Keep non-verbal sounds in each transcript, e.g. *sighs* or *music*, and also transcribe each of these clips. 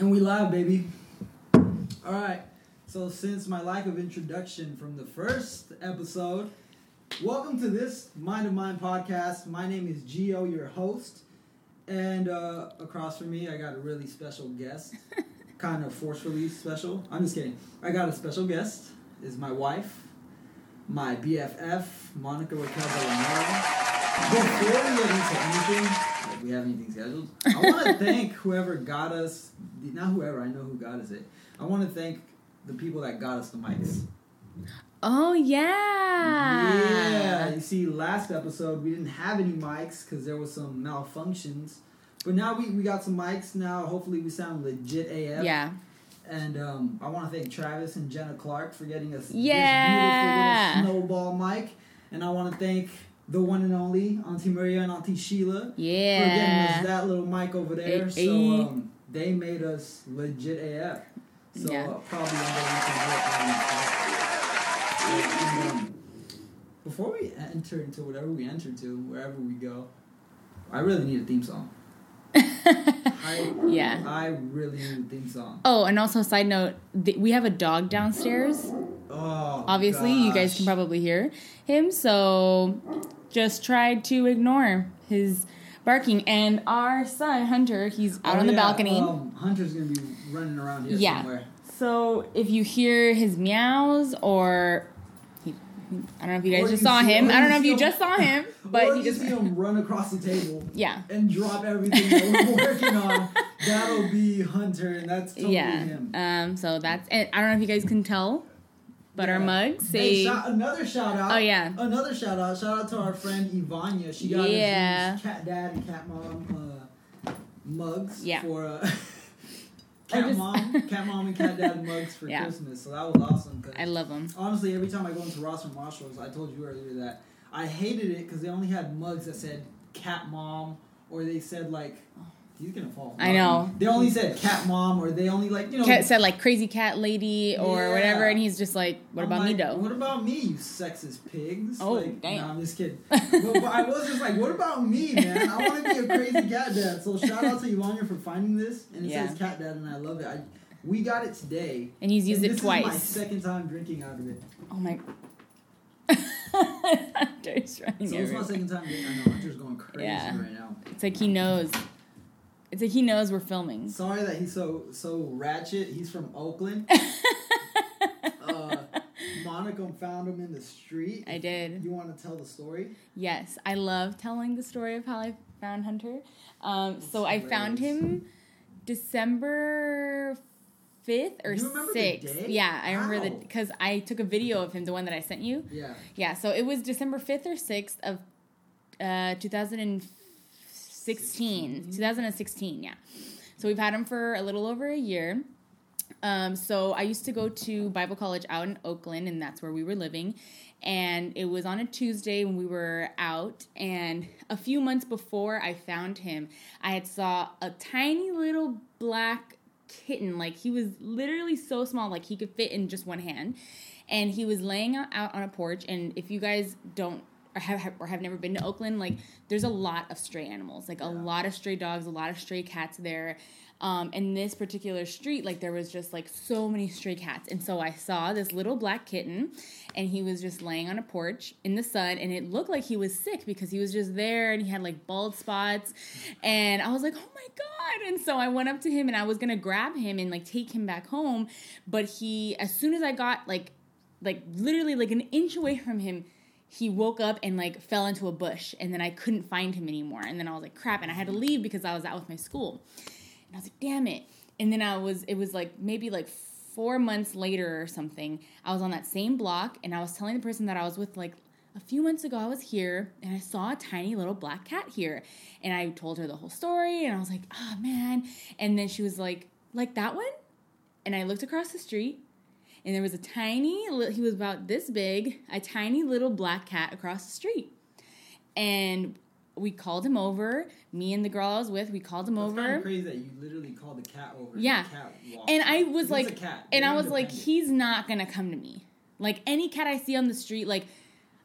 And we live, baby. All right. So since my lack of introduction from the first episode, welcome to this Mind of Mine podcast. My name is Gio, your host, and uh, across from me, I got a really special guest, *laughs* kind of forcefully special. I'm just kidding. I got a special guest. Is my wife, my BFF, Monica Raquel. Before we get into anything, we have anything scheduled, I want to *laughs* thank whoever got us. Not whoever, I know who got us it. I want to thank the people that got us the mics. Oh yeah. Yeah, you see, last episode we didn't have any mics because there was some malfunctions, but now we, we got some mics. Now hopefully we sound legit AF. Yeah. And um, I want to thank Travis and Jenna Clark for getting us Yeah. this beautiful little snowball mic, and I want to thank the one and only Auntie Maria and Auntie Sheila for getting us Yeah. that little mic over there. So um, they made us legit AF. So Yeah. uh, probably I'm going to work on that. And, um, before we enter into whatever we enter to, wherever we go, I really need a theme song. *laughs* I, Yeah. I really need a theme song. Oh, and also side note, th- we have a dog downstairs. Oh, Obviously, you guys can probably hear him, so just tried to ignore his barking. And our son Hunter, he's out Oh, on the yeah, balcony. Um, Hunter's gonna be running around here Yeah. somewhere. So if you hear his meows or he, I don't know if you Or guys just you saw see- him. I don't know if you him- just saw him, *laughs* but or he you just see him run across the table *laughs* yeah. and drop everything that we're *laughs* working on. That'll be Hunter, and that's totally yeah. him. Um. So that's it. I don't know if you guys can tell, but our Yeah. mugs Hey, say shout, another shout out. Oh, yeah. Another shout out. Shout out to our friend Ivania. She got Yeah. us cat dad and cat mom uh, mugs Yeah. for uh, *laughs* cat just- mom, *laughs* cat mom and cat dad mugs for Yeah. Christmas. So that was awesome. I love them. honestly, every time I go into Ross or Marshalls, I told you earlier that I hated it because they only had mugs that said cat mom or they said like. He's gonna fall. I know. They only said cat mom, or they only like you know. Cat said like crazy cat lady or Yeah. whatever, and he's just like, "What I'm about like, me though?" What about me, you sexist pigs? Oh, like, damn. Nah, I'm just kidding. *laughs* but, but I was just like, what about me, man? I want to be a crazy cat dad. So shout out to Ivania for finding this, and it Yeah. says cat dad, and I love it. I, we got it today. And he's used and it this is my twice. second time drinking out of it. Oh my! *laughs* Hunter's running So it's my second time. Drinking. I know Hunter's going crazy Yeah. right now. It's like he knows. It's like he knows we're filming. Sorry that he's so so ratchet. He's from Oakland. *laughs* uh, Monica found him in the street. I did. You want to tell the story? Yes, I love telling the story of how I found Hunter. Um, so I found him December fifth or You remember the sixth. Yeah, I remember the because I took a video of him, the one that I sent you. Yeah. Yeah, so it was December 5th or 6th of uh, 2016. 2016, yeah. So we've had him for a little over a year. Um, so I used to go to Bible college out in Oakland, and that's where we were living. And it was on a Tuesday when we were out. And a few months before I found him, I had saw a tiny little black kitten. Like he was literally so small, like he could fit in just one hand. And he was laying out- on a porch. And if you guys don't have or have never been to Oakland, like there's a lot of stray animals, like a lot of stray dogs, a lot of stray cats there. Um, and this particular street, like there was just like so many stray cats, and so I saw this little black kitten, and he was just laying on a porch in the sun, and it looked like he was sick because he was just there and he had like bald spots, and I was like, oh my god! And so I went up to him and I was gonna grab him and like take him back home, but he, as soon as I got like, like literally like an inch away from him, he woke up and like fell into a bush and then I couldn't find him anymore. And then I was like, crap. And I had to leave because I was out with my school. And I was like, damn it. And then I was, it was like maybe like four months later or something. I was on that same block and I was telling the person that I was with, like, a few months ago, I was here and I saw a tiny little black cat here. And I told her the whole story and I was like, oh man. And then she was like, like that one? And I looked across the street and there was a tiny he was about this big a tiny little black cat across the street. And we called him over. Me and the girl i was with we called him It's kind over. of crazy that you literally called the cat over. Yeah. cat and i was like and i was like he's not gonna come to me. Like any cat i see on the street like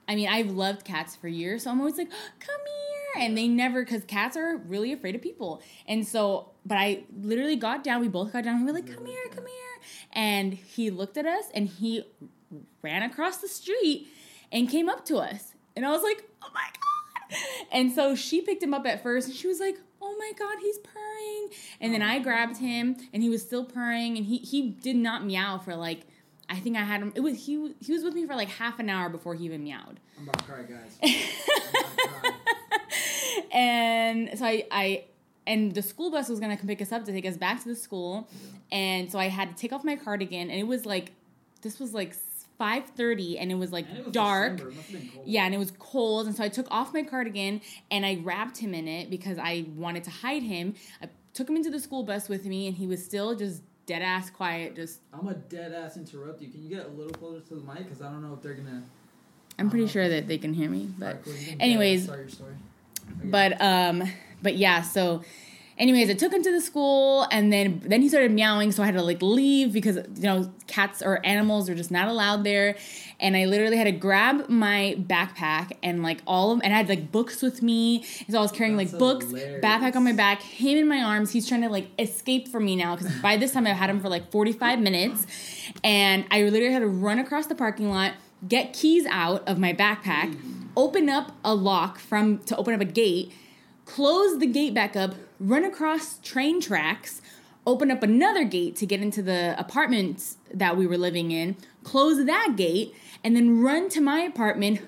i mean i've loved cats for years so i'm always like come here. And they never because cats are really afraid of people. And so but I literally got down. We both got down. We were like, "Come here, come here!" And he looked at us and he ran across the street and came up to us. And I was like, "Oh my god!" And so she picked him up at first, and she was like, "Oh my god, he's purring!" And then I grabbed him, and he was still purring, and he he did not meow for like. I think I had him. It was he. He was with me for like half an hour before he even meowed. I'm about to cry, guys. *laughs* I'm about to cry. and so I, I and the school bus was gonna come pick us up to take us back to the school, and so I had to take off my cardigan, and it was like, this was like five thirty, and it was like it was dark. It must have been cold. Yeah, and it was cold, and so I took off my cardigan and I wrapped him in it because I wanted to hide him. I took him into the school bus with me, and he was still just dead ass quiet. Just I'm a dead ass interrupt you. Can you get a little closer to the mic? Because I don't know if they're gonna. I'm pretty sure that they can hear me, but cool. Anyways, start your story. Okay. But um, but yeah. So, anyways, I took him to the school, and then then he started meowing, so I had to like leave because you know cats or animals are just not allowed there. And I literally had to grab my backpack and like all of, and I had like books with me, and so I was carrying That's like books, hilarious. backpack on my back, him in my arms. He's trying to like escape from me now because by this time I've had him for like forty five minutes, and I literally had to run across the parking lot. Get keys out of my backpack, open up a lock from to open up a gate, close the gate back up, run across train tracks, open up another gate to get into the apartment that we were living in, close that gate, and then run to my apartment,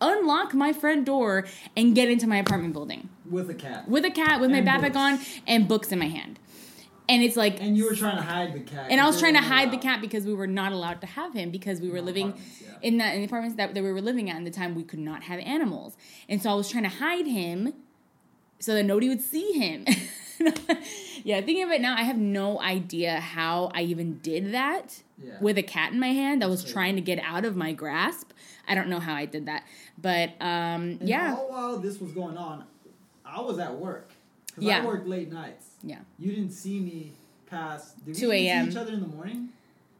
unlock my front door, and get into my apartment building with a cat. with a cat with my And backpack on and books in my hand. And it's like And you were trying to hide the cat. and I was trying to hide the cat because we were not allowed to have him because we were In living yeah. in that in the apartments that, that we were living at in the time we could not have animals. And so I was trying to hide him so that nobody would see him. *laughs* yeah, thinking of it now, I have no idea how I even did that Yeah. with a cat in my hand that was That's trying to get out of my grasp. I don't know how I did that. But um And yeah. All while this was going on, I was at work. Because Yeah. I worked late nights. Yeah. You didn't see me past. Did 2 a.m.. each other in the morning?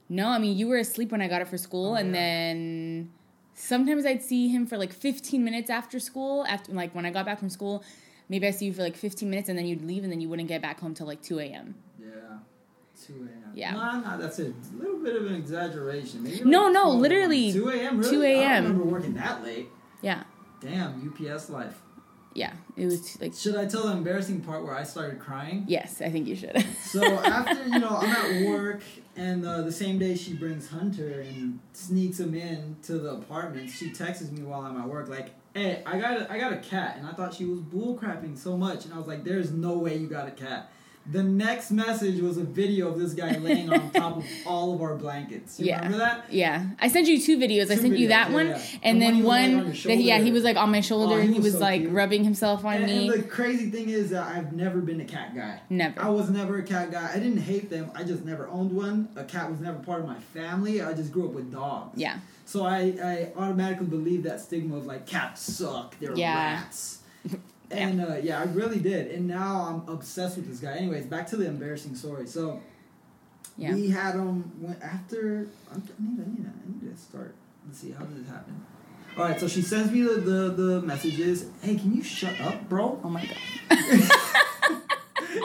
No, I mean you were asleep when I got up for school, Oh, and yeah. then sometimes I'd see him for like 15 minutes after school. After like when I got back from school, maybe I see you for like 15 minutes, and then you'd leave, and then you wouldn't get back home till like 2 a.m. Yeah. 2 a.m. Yeah. Nah, nah, that's a little bit of an exaggeration. Maybe No, like no, 2 literally 2 a.m. Really? 2 I a.m.. don't remember working that late. Yeah, Damn, UPS life. yeah, it was like Should I tell the embarrassing part where I started crying? yes, I think you should. So after you know I'm at work, and uh, the same day she brings Hunter and sneaks him in to the apartment. She texts me while I'm at work, like, "Hey, I got a, I got a cat," and I thought she was bullcrapping so much, and I was like, "There's no way you got a cat." The next message was a video of this guy laying on top of *laughs* all of our blankets. You Yeah. remember that? yeah, I sent you two videos. I Two sent you that yeah, one, yeah. and The then one he on one that yeah, he was like on my shoulder, Oh, and he he was was so like cute. rubbing himself on And, me. and the crazy thing is that I've never been a cat guy. Never. I was never a cat guy. I didn't hate them. I just never owned one. A cat was never part of my family. I just grew up with dogs. yeah, So I, I automatically believe that stigma of like cats suck. They're Yeah. rats. *laughs* And uh, yeah, I really did. And now I'm obsessed with this guy. Anyways, back to the embarrassing story. So yeah. we had him when, after. I need, I, need, I need to start. Let's see, how did this happen? All right, so she sends me the, the, the messages. Hey, can you shut up, bro? Oh my god. *laughs* *laughs*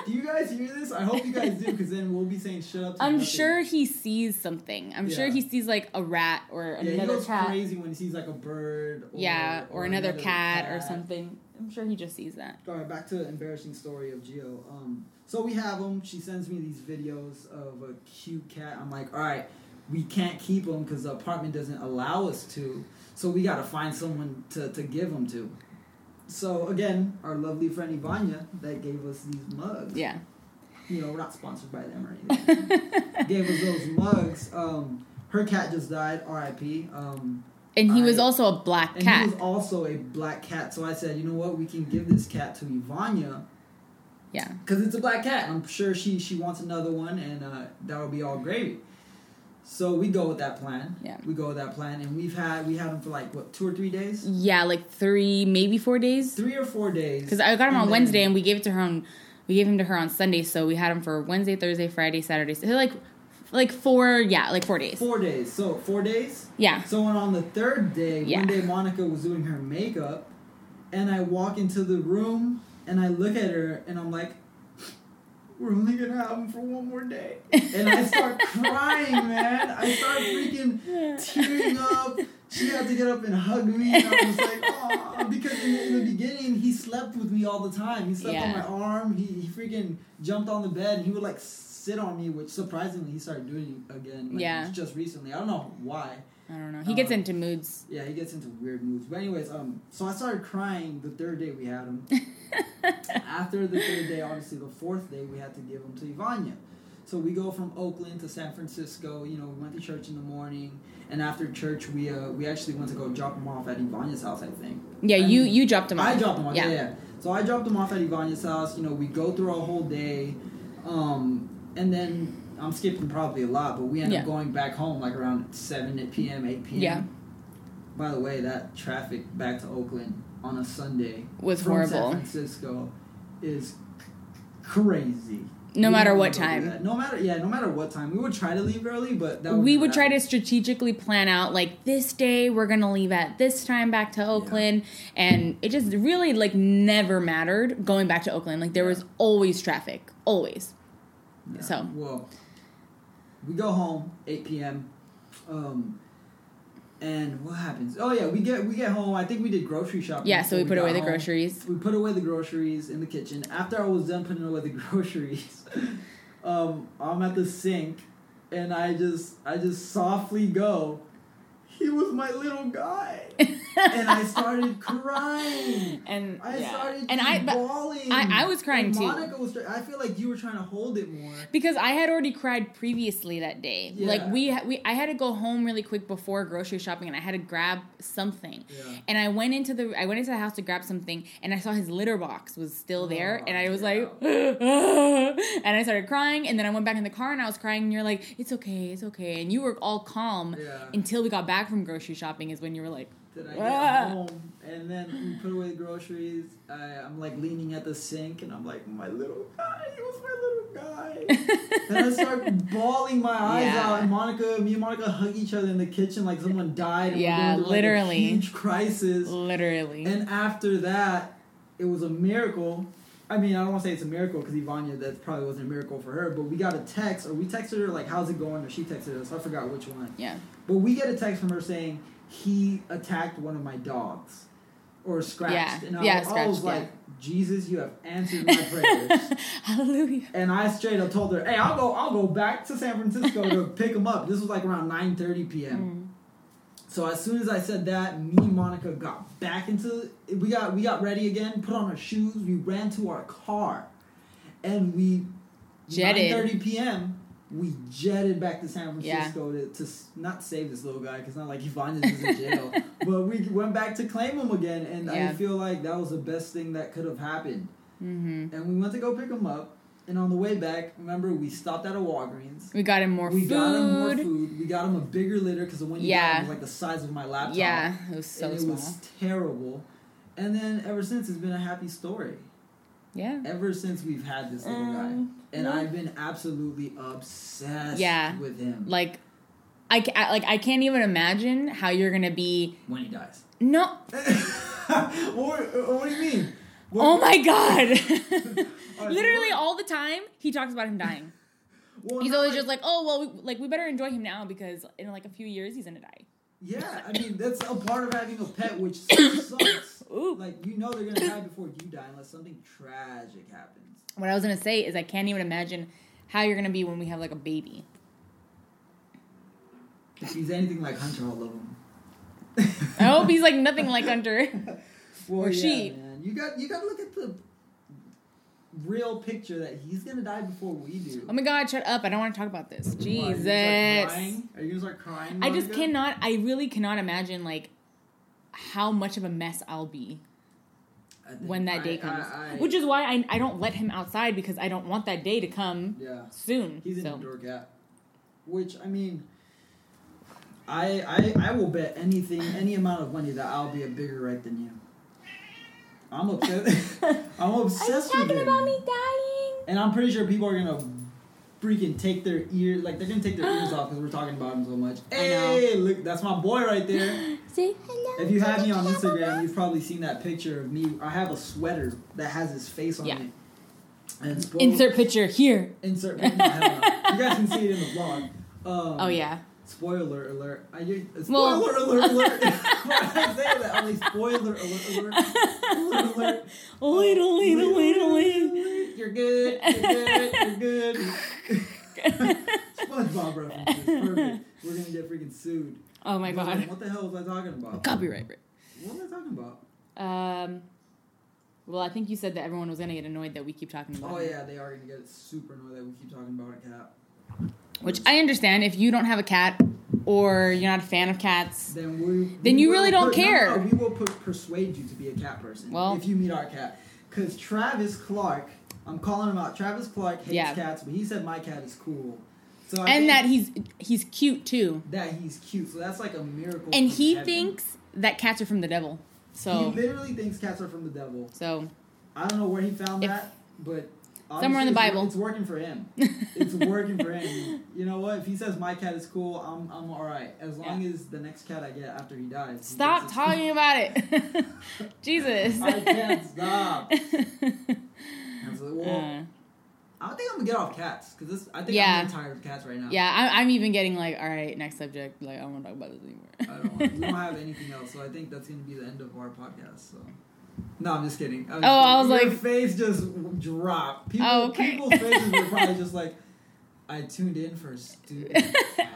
do you guys hear this? I hope you guys do, because then we'll be saying shut up. To I'm nothing. sure he sees something. I'm sure he sees like a rat or Yeah, he another goes cat. crazy when he sees like a bird. Or, yeah, or, another, cat, or something. I'm sure he just sees that. All right, back to the embarrassing story of Gio. Um, so we have him. She sends me these videos of a cute cat. I'm like, all right, we can't keep him because the apartment doesn't allow us to. So we got to find someone to, to give him to. So again, our lovely friend Ivania that gave us these mugs. Yeah. You know, we're not sponsored by them or *laughs* anything. gave us those mugs. Um, her cat just died. R.I.P. Um, And he was also a black and cat. he was also a black cat. So I said, you know what? We can give this cat to Ivania yeah. because it's a black cat. I'm sure she she wants another one, and uh, that would be all gravy. So we go with that plan. Yeah. We go with that plan, and we've had we had them for like what two or three days, Yeah, like three, maybe four days. three or four days. Because I got him And on Wednesday and we gave it to her on, we gave him to her on Sunday. So we had him for Wednesday, Thursday, Friday, Saturday. So like, like four, yeah, like four days. Four days. So four days. Yeah. So when on the third day, Yeah. one day Monica was doing her makeup, and I walk into the room and I look at her and I'm like, we're only gonna have him for one more day. *laughs* And I start crying, man. I start freaking *laughs* tearing up. She had to get up and hug me. And I was like, oh, because in, in the beginning, he slept with me all the time. He slept Yeah. on my arm. He, he freaking jumped on the bed and he would like sit on me, which surprisingly he started doing again. Like, Yeah. Just recently. I don't know why. I don't know. He gets Uh, into moods. Yeah, he gets into weird moods. But anyways, um, so I started crying the third day we had him. *laughs* After the third day, obviously the fourth day, we had to give him to Ivania. So we go from Oakland to San Francisco. You know, we went to church in the morning, and after church, we uh we actually went to go drop him off at Ivania's house. I think. Yeah, I you you dropped him off. I dropped him off. Yeah. Yeah. yeah, So I dropped him off at Ivania's house. You know, we go through a whole day, um, and then I'm skipping probably a lot, but we end Yeah. up going back home like around seven p.m., eight p.m. Yeah. By the way, that traffic back to Oakland on a Sunday Was from horrible. San Francisco is crazy. No We matter what wanna go do time. No matter yeah, no matter what time. We would try to leave early, but that we would try to strategically plan out like this day we're gonna leave at this time back to Oakland, and it just really like never mattered going back to Oakland. Like there was always traffic, always. Yeah. So. well, we go home eight p.m. Um, and what happens? Oh yeah, we get we get home. I think we did grocery shopping. Yeah, so before we put away the home. groceries. We put away the groceries in the kitchen. After I was done putting away the *laughs* groceries, um, I'm at the sink, and I just I just softly go. *laughs* He was my little guy, *laughs* and I started crying. And I yeah. started and I bawling. I- I was crying And too. Monica was. I feel like you were trying to hold it more. because I had already cried previously that day. Like we we I had to go home really quick before grocery shopping, and I had to grab something. Yeah. And I went into the I went into the house to grab something, and I saw his litter box was still there, Oh, and I was yeah. like, *gasps* and I started crying, and then I went back in the car, and I was crying, and you're like, it's okay, it's okay, and you were all calm Yeah. until we got back from grocery shopping, is when you were like, Then I get Ah. home and then we put away the groceries. I, I'm like leaning at the sink and I'm like, my little guy, he was my little guy. *laughs* and I start bawling my eyes Yeah. out. And Monica, me and Monica hug each other in the kitchen like someone died. Yeah, we're going through, like, a literally. huge crisis. literally, And after that, it was a miracle. I mean, I don't want to say it's a miracle because Ivania, that probably wasn't a miracle for her. But we got a text, or we texted her like, "How's it going?" Or she texted us. I forgot which one. yeah, But we get a text from her saying he attacked one of my dogs or scratched. Yeah. And I, Yeah, I was scratched, yeah. like, Jesus, you have answered my prayers. *laughs* hallelujah. and I straight up told her, Hey, I'll go I'll go back to San Francisco to pick him up. This was like around 9:30 p.m. Mm. So as soon as I said that, me and Monica got back into we got we got ready again, put on our shoes, we ran to our car, and we Jetted. 9:30 p.m. We jetted back to San Yeah. Francisco to, to not save this little guy because not like Ivani's was in jail, *laughs* but we went back to claim him again, and I feel like that was the best thing that could have happened. hmm And we went to go pick him up, and on the way back, remember we stopped at a Walgreens. We got him more we food. got him more food. We got him a bigger litter because the one you got Yeah. him was like the size of my laptop. Yeah, it was so and it small. was terrible. And then ever since, it's been a happy story. yeah. Ever since we've had this little guy, Um, and yeah. I've been absolutely obsessed Yeah. with him. Like, I, I- like I can't even imagine how you're gonna be. when he dies. No. *laughs* what, what do you mean? What- Oh my god. *laughs* *laughs* Literally all the time he talks about him dying. Well, He's always like- just like, oh well, we, like we better enjoy him now because in like a few years he's gonna die. Yeah, I mean that's a part of having a pet, which *coughs* sucks. Ooh. Like you know they're gonna die before you die unless something tragic happens. What I was gonna say is I can't even imagine how you're gonna be when we have like a baby. If he's anything like Hunter, I'll love him. I hope he's like *laughs* nothing like Hunter. Well, Or yeah, she. Man. You got you got to look at the real picture that he's gonna die before we do. Oh my god, shut up! I don't want to talk about this. What, are you gonna start Jesus. crying? Are you gonna start crying? I just cannot. I really cannot imagine like how much of a mess I'll be when that I- day comes. I- I- Which is why I, I don't let him outside because I don't want that day to come yeah. soon. He's an so. indoor cat. Which I mean, I I I will bet anything, any amount of money that I'll be a bigger right than you. I'm obsessed. *laughs* I'm obsessed with you talking about me dying? And I'm pretty sure people are gonna freaking take their ear, like they're gonna take their ears *gasps* off because we're talking about him so much. Hey, look, that's my boy right there. *gasps* Say hello. If you have me on. Instagram, you've probably seen that picture of me. I have a sweater that has his face on Yeah. it. And Insert picture here. insert. no, *laughs* hell no. You guys can see it in the vlog. Um, Oh yeah. Spoiler alert! I did, uh, Well- spoiler alert! alert. *laughs* Why I say that? Only spoiler alert! Alert! Alert! alert. Wait, wait, wait, wait. You're good. You're good. You're good. *laughs* SpongeBob references. Perfect. We're gonna get freaking sued. Oh my god. What the hell was I talking about? Copyright. What was I talking about? Um. Well, I think you said that everyone was gonna get annoyed that we keep talking about. Oh it. yeah, they are gonna get super annoyed that we keep talking about a cat. Which I understand if you don't have a cat or you're not a fan of cats. Then we. Then you really don't no, care. No, no, we will per- persuade you to be a cat person. Well- if you meet our cat, because Travis Clark, I'm calling him out. Travis Clark hates Yeah. cats, but he said my cat is cool. So I And that he's he's cute too. that he's cute. So that's like a miracle. And he heaven. thinks that cats are from the devil. So he literally thinks cats are from the devil. so I don't know where he found If- that, but Somewhere in the Bible. it's, it's working for him. *laughs* it's working for him. You know what? If he says my cat is cool, I'm I'm all right. As long as the next cat I get after he dies. stop it's talking *laughs* about it. *laughs* Jesus. I can't stop. cool. So, well, Uh, I think I'm gonna get off cats because this. I think Yeah. I'm tired of cats right now. yeah, I, I'm even getting like, all right, next subject. Like, I don't want to talk about this anymore. I don't. Want, we don't have anything else, so I think that's gonna be the end of our podcast. So. No, I'm just kidding. I'm just Oh, I was. Your like- face just dropped. People, Oh, okay. people's faces were probably just like, I tuned in for a stupid.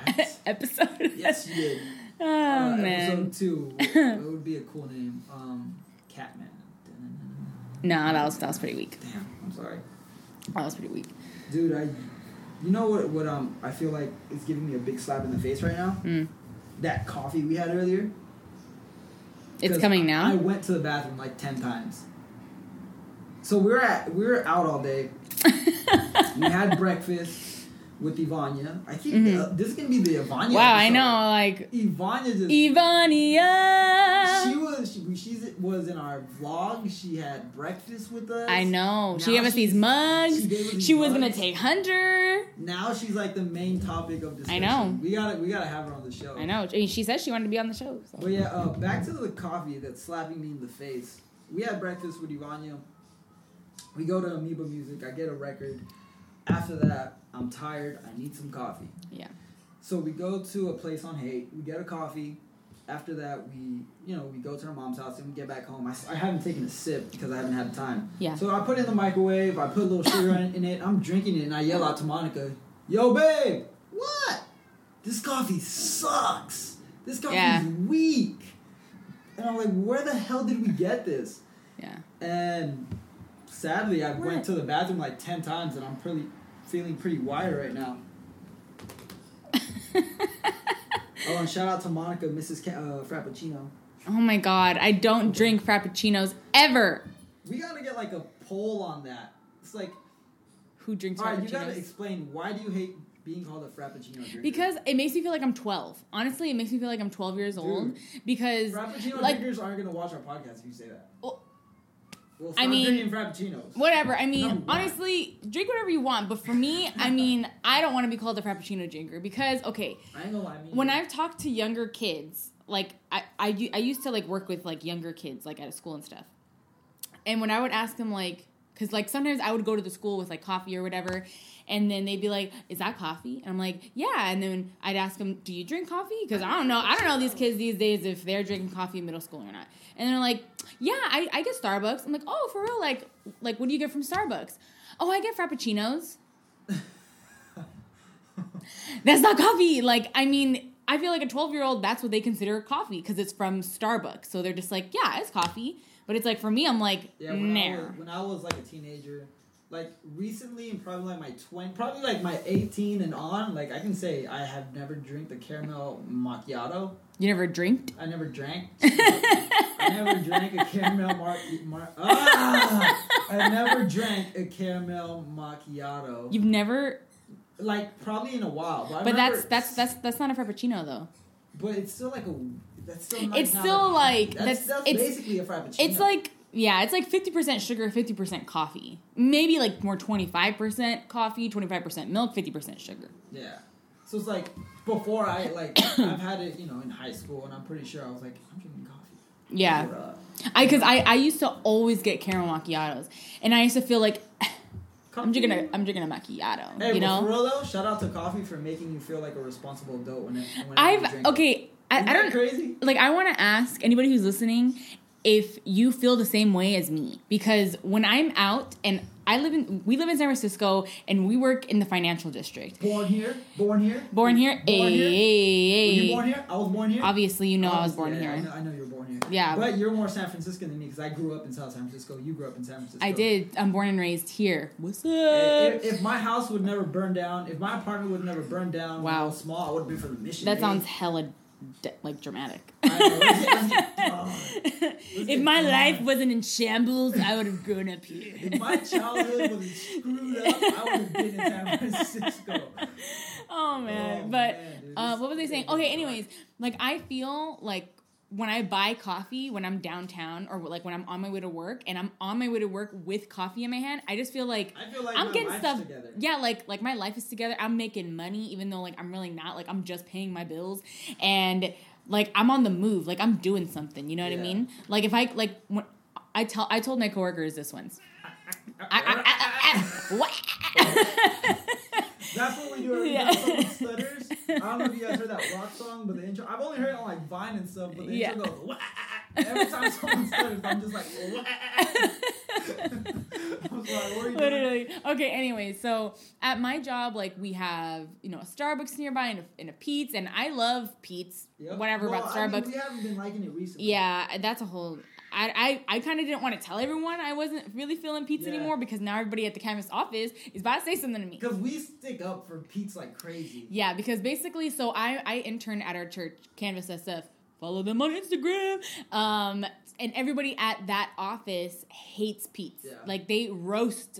*laughs* Episode. yes, you did. *laughs* Oh uh, man. Episode two. *laughs* It would be a cool name. Um, Catman. No, that was that was pretty weak. Damn, I'm sorry. That was pretty weak. Dude, I, you know what? What um, I feel like is giving me a big slap in the face right now. Mm. That coffee we had earlier. It's coming now. I went to the bathroom like ten times. So we were at we were out all day. *laughs* we had breakfast with Ivania. I think Mhm. uh, this is gonna be the Ivania. wow, I know. Like Ivania just. Ivania. she was she, she's was in our vlog. She had breakfast with us. I know. She gave us these mugs. she gave us these She was gonna take Hunter. Now she's like the main topic of discussion. I know. We gotta we gotta have her on the show. I know. I mean, she said she wanted to be on the show. So. But yeah, uh, back to the coffee that's slapping me in the face. We had breakfast with Ivania. We go to Amoeba Music. I get a record. After that, I'm tired. I need some coffee. Yeah. So we go to a place on Haight. We get a coffee. After that, we you know we go to her mom's house and we get back home. I, I haven't taken a sip because I haven't had time. Yeah. So I put it in the microwave. I put a little sugar in, in it. I'm drinking it and I yell out to Monica, "Yo, babe, what? This coffee sucks. This coffee Yeah. is weak." And I'm like, "Where the hell did we get this?" Yeah. And sadly, I went to the bathroom like ten times, and I'm pretty feeling pretty wired right now. *laughs* Oh, and shout out to Monica, Mrs. Ca- uh, Frappuccino. Oh my god, I don't drink frappuccinos ever. We gotta get like a poll on that. It's like, Who drinks all right, you gotta explain why do you hate being called a Frappuccino drinker? Because it makes me feel like I'm 12. Honestly, it makes me feel like I'm 12 years old. Because Frappuccino like- drinkers aren't gonna watch our podcast if you say that. Well, Well, I mean, Frappuccinos. whatever. I mean, honestly, drink whatever you want. But for me, I mean, I don't want to be called a frappuccino drinker because okay, I ain't gonna lie. Me when. I've talked to younger kids, like I, I, I used to like work with like younger kids like at a school and stuff. And when I would ask them like, cause like sometimes I would go to the school with like coffee or whatever, and then they'd be like, "Is that coffee?" And I'm like, "Yeah." And then I'd ask them, "Do you drink coffee?" Because I don't know, I don't know these kids these days if they're drinking coffee in middle school or not. And they're like, "Yeah, I, I get Starbucks." I'm like, "Oh, for real? Like, like what do you get from Starbucks?" Oh, I get frappuccinos. *laughs* That's not coffee. Like, I mean, I feel like a 12 year old, that's what they consider coffee because it's from Starbucks. So they're just like, yeah, it's coffee. But it's like, for me, I'm like, Yeah, when, I was, when I was like a teenager, like recently and probably like my 20, probably like my 18 and on, like I can say I have never drank the caramel macchiato. You never drank? I never drank. *laughs* I never drank a caramel mar- mar- ah! I never drank a caramel macchiato. You've never, like probably in a while, but, but that's, that's, that's, that's not a Frappuccino though. But it's still like a. That's still. Not, It's not still a- like- That's, that's- that's it's- basically a frappuccino. It's like, yeah, it's like 50% sugar, 50% coffee. Maybe like more 25% coffee, 25% milk, 50% sugar. Yeah. So it's like before I like *coughs* I've had it, you know, in high school, and I'm pretty sure I was like, I'm drinking coffee. Yeah. Or, uh, I because I, I used to always get caramel macchiatos, and I used to feel like *sighs* I'm drinking a I'm drinking a macchiato. Hey, you know. for real though, shout out to coffee for making you feel like a responsible adult when it. When I've okay. I, I don't crazy. like. I want to ask anybody who's listening if you feel the same way as me because when I'm out and I live in we live in San Francisco and we work in the financial district. Born here, born here, Born here, Born here? Ay, Were you born here? I was born here. Obviously, you know I oh, was born Yeah, here. I know, I know you were born here. Yeah. but you're more San Franciscan than me because I grew up in South San Francisco. You grew up in San Francisco. I did. I'm born and raised here. What's up? If, if my house would never burn down, if my apartment would never burn down, when I Wow. was small, I would have been from the mission. that sounds hella de- like dramatic. I know. Let's get- let's get- if my life wasn't in shambles, I would have grown up here. If my childhood wasn't screwed up, I would have been in San Francisco. *laughs* Oh man, Oh, but man, uh, what was I saying? Okay, anyways, like I feel like when I buy coffee when I'm downtown or like when I'm on my way to work and I'm on my way to work with coffee in my hand, I just feel like I feel like I'm my getting stuff. together. Yeah, like like my life is together. I'm making money, even though like I'm really not. Like I'm just paying my bills, and like I'm on the move. Like I'm doing something. You know what I mean? Like if I like when I tell I told my coworkers this once. *laughs* I, I, I, what? *laughs* That's what we do every Yeah. time someone stutters. *laughs* I don't know if you guys heard that rock song, but the intro, I've only heard it on like Vine and stuff, but the Yeah. intro goes, "Wah." every time *laughs* someone stutters, I'm just like, "Wah." *laughs* I was like, what doing? Literally. Okay, anyway, so at my job, like we have, you know, a Starbucks nearby and a, and a Peet's, and I love Peet's, Yep. whatever Well, about I mean, Starbucks. we haven't been liking it recently. yeah, that's a whole. I, I, I kind of didn't want to tell everyone I wasn't really feeling Peet's Yeah. anymore because now everybody at the campus office is about to say something to me. Because we stick up for Peet's like crazy. Yeah, because basically, so I I intern at our church, Canvas SF. Follow them on Instagram. Um, and everybody at that office hates Peet's. Yeah. Like they roast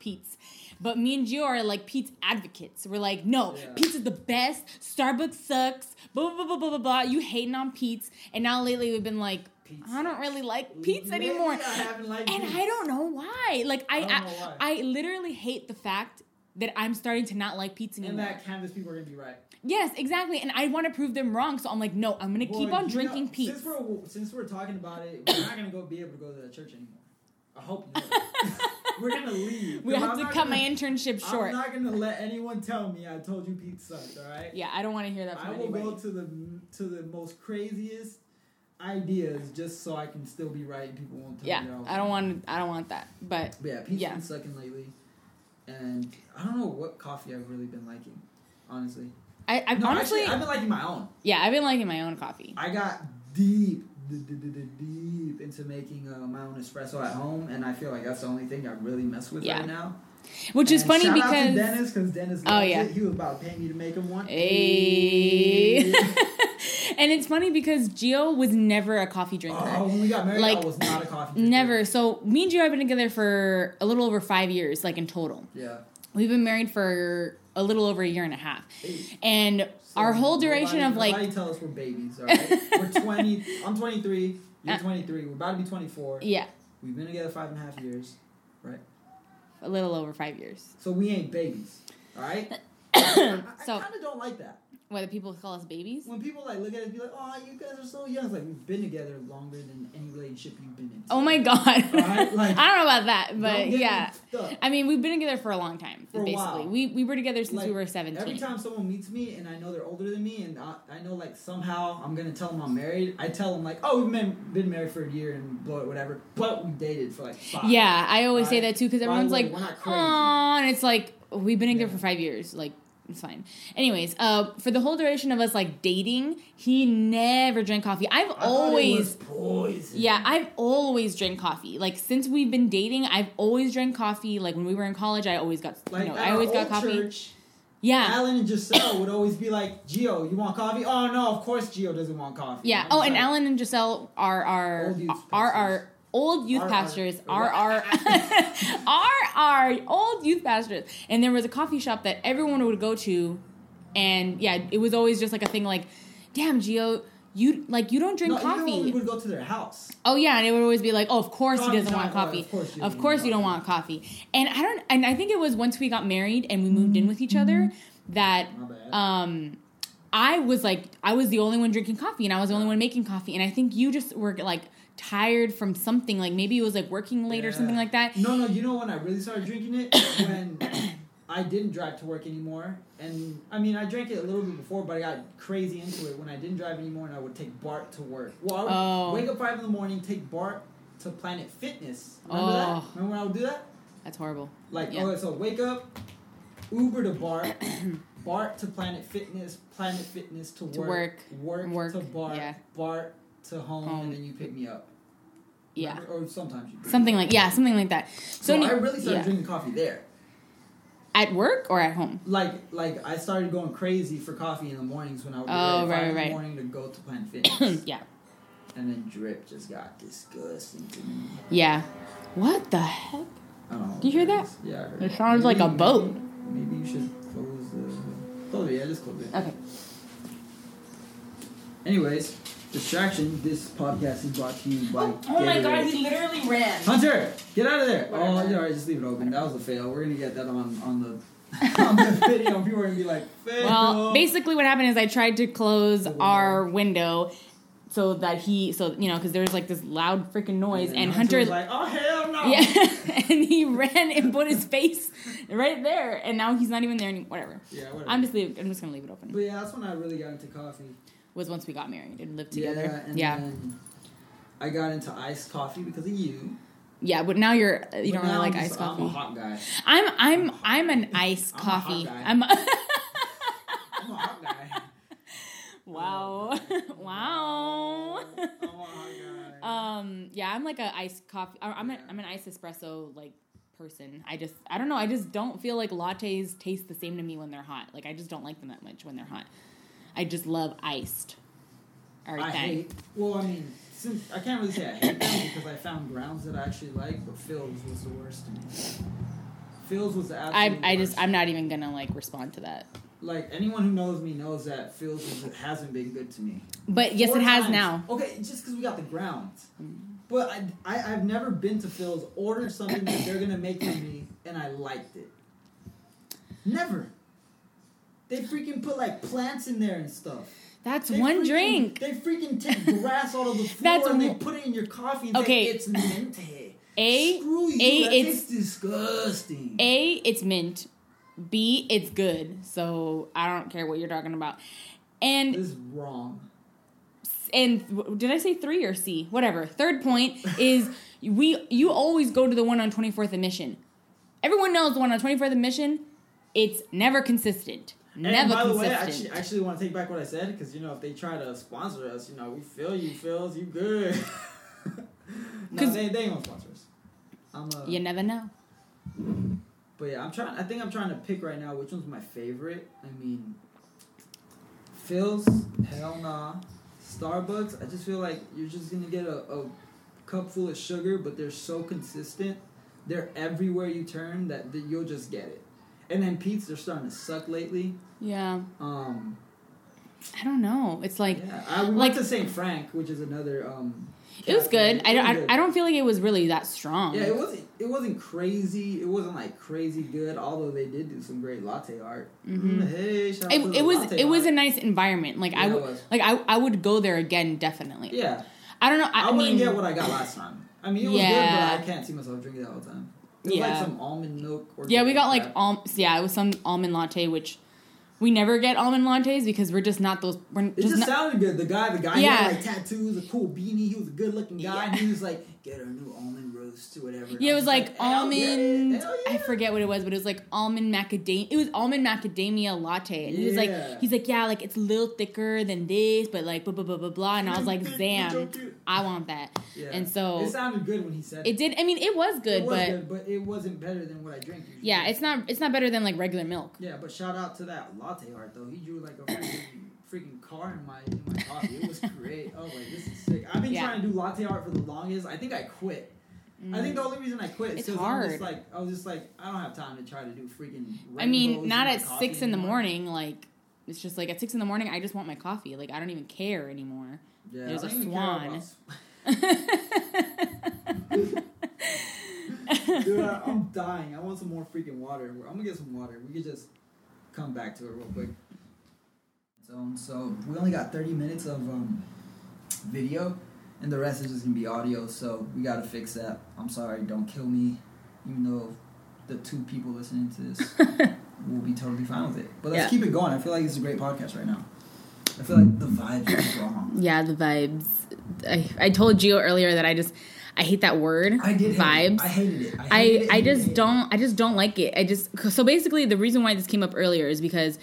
Peet's. But me and Gio are like Peet's advocates. We're like, no, Yeah. Peet's is the best. Starbucks sucks. Blah blah blah blah blah blah. You hating on Peet's, and now lately we've been like, Peet's I don't really like Peet's Lately, anymore. I haven't liked And Peet's. I don't know why. Like I I I. I literally hate the fact that I'm starting to not like Peet's anymore. And that canvas people are gonna be right. Yes, exactly. And I want to prove them wrong, so I'm like, no, I'm gonna keep on drinking know, Peet's. Since we're since we're talking about it, we're not gonna go be able to go to the church anymore. I hope that. *laughs* we're gonna leave. We have I'm to cut my gonna- internship short. I'm not gonna let anyone tell me I told you Peet's sucked. All right. yeah, I don't want to hear that I will anybody. go to the to the most craziest ideas just so I can still be right and people won't tell yeah, me. was I don't want. I don't want that. But But yeah, Peet's yeah. been sucking lately, and I don't know what coffee I've really been liking. Honestly, I, I've no, honestly, actually, I've been liking my own. yeah, I've been liking my own coffee. I got deep, deep into making uh, my own espresso at home, and I feel like that's the only thing I really mess with Yeah. right now. Which is And funny shout out to because Dennis, because Dennis, Oh, yeah. it. he was about to pay me to make him one. Ayy. *laughs* *laughs* And it's funny because Gio was never a coffee drinker. oh, when we got married, Like, I was not a coffee drinker. Never. So me and Gio have been together for a little over five years, like in total. Yeah. We've been married for a little over a year and a half, Ayy. and So our whole duration nobody- of like nobody tell us we're babies. All *laughs* right, we're twenty. I'm 23. You're Uh, 23. We're about to be 24. yeah, We've been together five and a half years, right? a little over five years. So we ain't babies. All right. *coughs* So- I kind of don't like that. Whether people call us babies. When people like look at it and be like, "Oh, you guys are so young," it's like we've been together longer than any relationship you've been in. Oh my god. Right, like- *laughs* I don't know about that, but yeah. I mean, we've been together for a long time. For a basically, while. we we were together since Like, we were seventeen. Every time someone meets me and I know they're older than me and I, I know like somehow I'm gonna tell them I'm married, I tell them like, "Oh, we've been been married for a year and blow it, whatever," but we dated for like five. Yeah, I always say that too because everyone's like, we're not crazy. "Oh," and it's like we've been together Yeah. for five years. Like it's fine. Anyways, uh, for the whole duration of us like dating, he never drank coffee. I've I always. poison. Yeah, I've always drank coffee. Like since we've been dating, I've always drank coffee. Like when we were in college, I always got Like you know, I always got coffee. Church, Yeah. Alan and Giselle would always be like, "Gio, you want coffee?" Oh no, of course Gio doesn't want coffee. Yeah. I'm Oh, and Alan and Giselle are our are our old youth pastors are are our *laughs* are our old youth pastors. And there was a coffee shop that everyone would go to, and yeah, it was always just like a thing like, "Damn, Gio, you like you don't drink No, even when we would go to their house. Oh yeah, and it would always be like, "Oh, of course he doesn't want coffee. of course you Of don't course want you don't coffee." want coffee." And I don't. And I think it was once we got married and we moved in with each other that My bad. um, I was like, I was the only one drinking coffee, and I was the only one making coffee, and I think you just were like tired from something, like maybe it was like working late or something like that. No, no. You know when I really started drinking it *coughs* when I didn't drive to work anymore, and I mean I drank it a little bit before, but I got crazy into it when I didn't drive anymore, and I would take BART to work. Well, I would Oh. wake up five in the morning, take BART to Planet Fitness. Remember Oh. that? Remember when I would do that? That's horrible. Like, Yeah. okay, so wake up, Uber to BART, BART to Planet Fitness, Planet Fitness to, To work, work, work, work, to BART, yeah. BART to home, Home. and then you pick me up. Yeah, Remember? Or sometimes you. pick something me up. like yeah, something like that. So, any- I really started yeah. drinking coffee there. at work or at home. Like, like I started going crazy for coffee in the mornings when I would get Oh, ready at right, five in right. the morning to go to Planet *clears throat* Fitness, yeah, and then drip just got disgusting to me. yeah. What the heck? I don't know. Do you hear that? Yeah, I heard It sounds like a boat. Maybe, maybe you should close the. Close it. Yeah, just close it. Okay. Anyways, distraction. This podcast is brought to you by. Oh, oh my god, he literally ran. Hunter, get out of there! Oh, Whatever. yeah, alright, just leave it open. That was a fail. We're gonna get that on on the *laughs* on the video. People are gonna be like, fail. Well, basically, what happened is I tried to close oh, window. our window so that he, so you know, because there was like this loud freaking noise, then and Hunter Hunter, was like, oh hell no! yeah, *laughs* *laughs* and he ran and put his face right there, and now he's not even there anymore. Whatever. Yeah, whatever. I'm just leave, I'm just gonna leave it open. But yeah, that's when I really got into coffee. Was once we got married and lived Yeah, together. and Yeah, then I got into iced coffee because of you. yeah, but now you're you But don't really like iced coffee. I'm a hot guy. I'm I'm I'm an iced I'm a hot coffee. guy. I'm *laughs* I'm a hot guy. wow *laughs* wow. I'm a hot guy. Um, yeah, I'm like a iced coffee. I- I'm a, I'm an iced espresso like person. I just I don't know. I just don't feel like lattes taste the same to me when they're hot. Like I just don't like them that much when they're hot. I just love iced. I Everything. hate. Well, I mean, since I can't really say I hate them because I found grounds that I actually like, but Philz was the worst to me. Philz was the absolute I I just. I'm not even gonna like respond to that. Like anyone who knows me knows that Philz hasn't been good to me. But yes, Four it has times. now. Okay, just because we got the grounds. But I, I, I've never been to Philz, ordered something that they're going to make for me, and I liked it. Never. They freaking put like plants in there and stuff. That's They one freaking- drink. They freaking take *laughs* grass out of the floor That's and they put it in your coffee and Okay. say it's mente. A Screw you. A, it's- disgusting. A it's mint. B it's good. So I don't care what you're talking about. And this is wrong. and did I say three or C? Whatever. Third point is *laughs* we you always go to the one on 24th and Mission. Everyone knows the one on 24th and Mission. It's never consistent. And Never by the way, I actually, actually want to take back what I said because you know if they try to sponsor us, you know we feel you, Philz, you good. *laughs* no, 'Cause- they they ain't gonna sponsor us. I'm a, you never know. But yeah, I'm trying. I think I'm trying to pick right now which one's my favorite. I mean, Philz, hell nah. Starbucks, I just feel like you're just gonna get a, a cup full of sugar, but they're so consistent. They're everywhere you turn that, that you'll just get it. And then Peet's, they're starting to suck lately. Yeah. Um, I don't know. It's like yeah, I, we like- went to St. Frank, which is another. Um, it was good. I don't. I. I don't feel like it was really that strong. Yeah, it wasn't. It wasn't crazy. It wasn't like crazy good. Although they did do some great latte art. Mhm. Mm, hey, It, it was it was a nice environment. Like I Yeah, it would like I, I would go there again definitely. Yeah, I don't know. I, I, I wouldn't mean, get what I got last time. I mean, it was Yeah. good, but I can't see myself drinking that all the time. It was Yeah. like some almond milk. Or yeah, we got like al- yeah, it was some almond latte, which we never get almond lattes because we're just not those. We're It just, just not, sounded good. The guy, the guy, Yeah. he had like tattoos, a cool beanie. He was a good looking guy. Yeah. And he was like, "Get our new almond roast or whatever." Yeah, it was just like "Hell yeah, almond. hell I forget what it was, but it was like almond macadamia. It was almond macadamia latte, and he was Yeah. like, he's like, yeah, like it's a little thicker than this, but like blah blah blah blah blah. And I was like, *laughs* damn. I want that. Yeah. And so it sounded good when he said it it. did. I mean, it was good, It was but good, but it wasn't better than what I drink. Usually. yeah, it's not. It's not better than like regular milk. Yeah, but shout out to that latte art though. He drew like a freaking, freaking car in my in my coffee. It was great. oh, like, this is sick. I've been Yeah. trying to do latte art for the longest. I think I quit. I think the only reason I quit is It's because I was just hard. like I was just like I don't have time to try to do freaking. I mean, not my at coffee six in the anymore. morning. Like it's just like at six in the morning, I just want my coffee. Like I don't even care anymore. Yeah, There's I a don't even care swan. about- *laughs* Dude, I, I'm dying. I want some more freaking water. I'm gonna get some water. We could just come back to it real quick. zone. So we only got 30 minutes of um, video, and the rest is just gonna be audio. So we gotta fix that. I'm sorry, don't kill me, even though the two people listening to this *laughs* will be totally fine with it. But let's Yeah. keep it going. I feel like it's a great podcast right now. I feel like the vibes are strong. Yeah, the vibes. I, I told Gio earlier that I just I hate that word. I did hate vibes. It. I hated it. I, I, it I just don't I just don't like it. I just so basically the reason why this came up earlier is because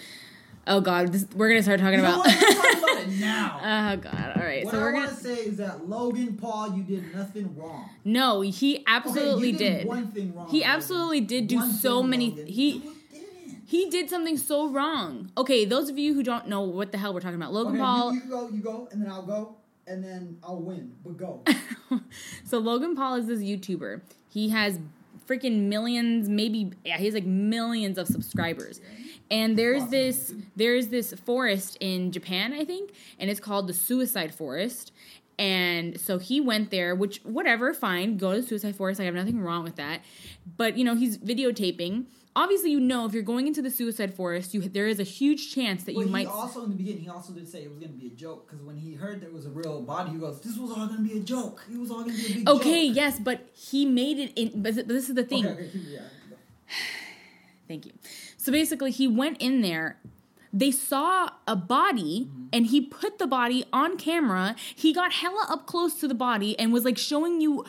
oh god this, we're gonna start talking You about *laughs* what? Let's talk about it now. *laughs* oh god all right what so I we're want gonna to say is that Logan Paul, you did nothing wrong. no he absolutely okay, did, did one thing wrong. he Logan. absolutely did do One so many Logan. he he did something so wrong okay those of you who don't know what the hell we're talking about Logan okay, Paul You, you go, you go, and then I'll go, and then I'll win. But go. *laughs* so Logan Paul is this YouTuber. He has freaking millions, maybe yeah, he has like millions of subscribers. And there's this there's this forest in Japan, I think, and it's called the Suicide Forest. And so he went there, which whatever, fine, go to the Suicide Forest. I have nothing wrong with that. But you know, he's videotaping. Obviously, you know if you're going into the Suicide Forest, you there is a huge chance that But you he might also in the beginning, he also did say it was gonna be a joke because when he heard there was a real body, he goes, "This was all gonna be a joke. It was all gonna be a big Okay, joke." yes, but he made it in but this is the thing. Okay, okay, yeah. *sighs* Thank you. So basically, he went in there. They saw a body mm-hmm. and he put the body on camera. He got hella up close to the body and was like showing you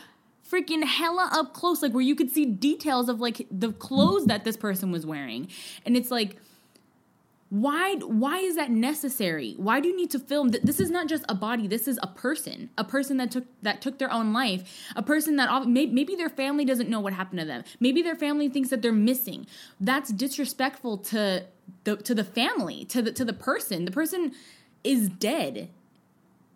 freaking hella up close, like where you could see details of like the clothes that this person was wearing. And it's like, why why is that necessary? Why do you need to film this is not just a body this is a person. A person that took that took their own life. A person that maybe their family doesn't know what happened to them. Maybe their family thinks that they're missing. That's disrespectful to the to the family to the to the person. The person is dead.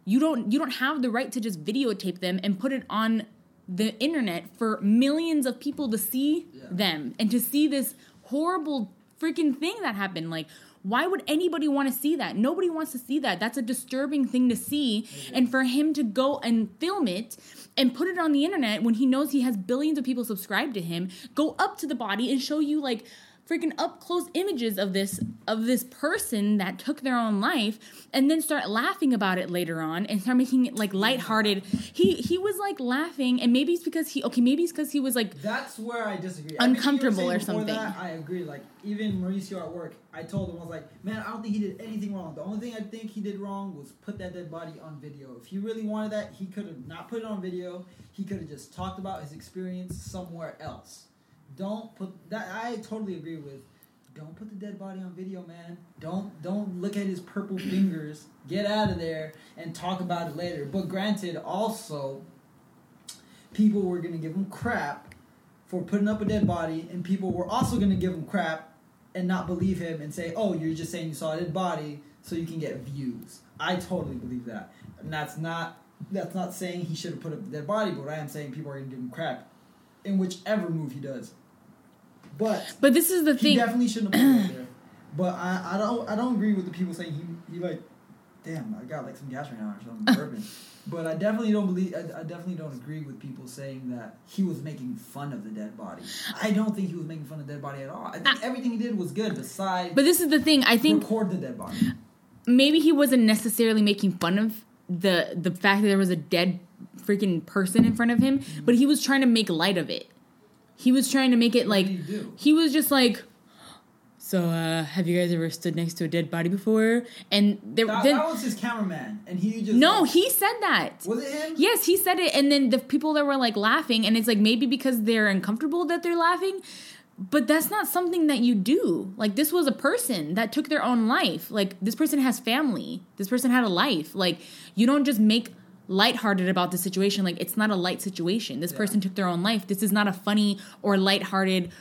You don't you don't have the right to just videotape them and put it on the internet for millions of people to see Yeah. them and to see this horrible freaking thing that happened. Like why would anybody want to see that? Nobody wants to see that. That's a disturbing thing to see and for him to go and film it and put it on the internet when he knows he has billions of people subscribed to him go up to the body and show you like freaking up close images of this of this person that took their own life and then start laughing about it later on and start making it like lighthearted. He he was like laughing and maybe it's because he okay, maybe it's because he was like That's where I disagree. Uncomfortable you were or something. That, I agree. Like even Mauricio at work, I told him I was like, man, I don't think he did anything wrong. The only thing I think he did wrong was put that dead body on video. If he really wanted that, he could have not put it on video. He could have just talked about his experience somewhere else. Don't put that. I totally agree with. Don't put the dead body on video, man. Don't don't look at his purple *clears throat* fingers. Get out of there and talk about it later. But granted, also people were gonna give him crap for putting up a dead body, and people were also gonna give him crap and not believe him and say, "Oh, you're just saying you saw a dead body so you can get views." I totally believe that, and that's not that's not saying he should have put up a dead body, but I am saying people are gonna give him crap in whichever move he does. But but this is the thing. he definitely shouldn't have put *clears throat* it there. But I, I don't I don't agree with the people saying he he like, damn, I got like some gas right now or something *laughs* bourbon. But I definitely don't believe I, I definitely don't agree with people saying that he was making fun of the dead body. I don't think he was making fun of the dead body at all. I think ah. everything he did was good besides But this is the thing. I think record the dead body. maybe he wasn't necessarily making fun of the the fact that there was a dead freaking person in front of him, mm-hmm. but he was trying to make light of it. He was trying to make it like did he do? he was just like so uh have you guys ever stood next to a dead body before? And there That, then that was his cameraman, and he just No, like- he said that. was it him? Yes, he said it, and then the people that were like laughing, and it's like maybe because they're uncomfortable that they're laughing, but that's not something that you do. Like this was a person that took their own life. Like this person has family. This person had a life. Like you don't just make lighthearted about the situation. Like it's not a light situation. This Yeah. person took their own life. This is not a funny or lighthearted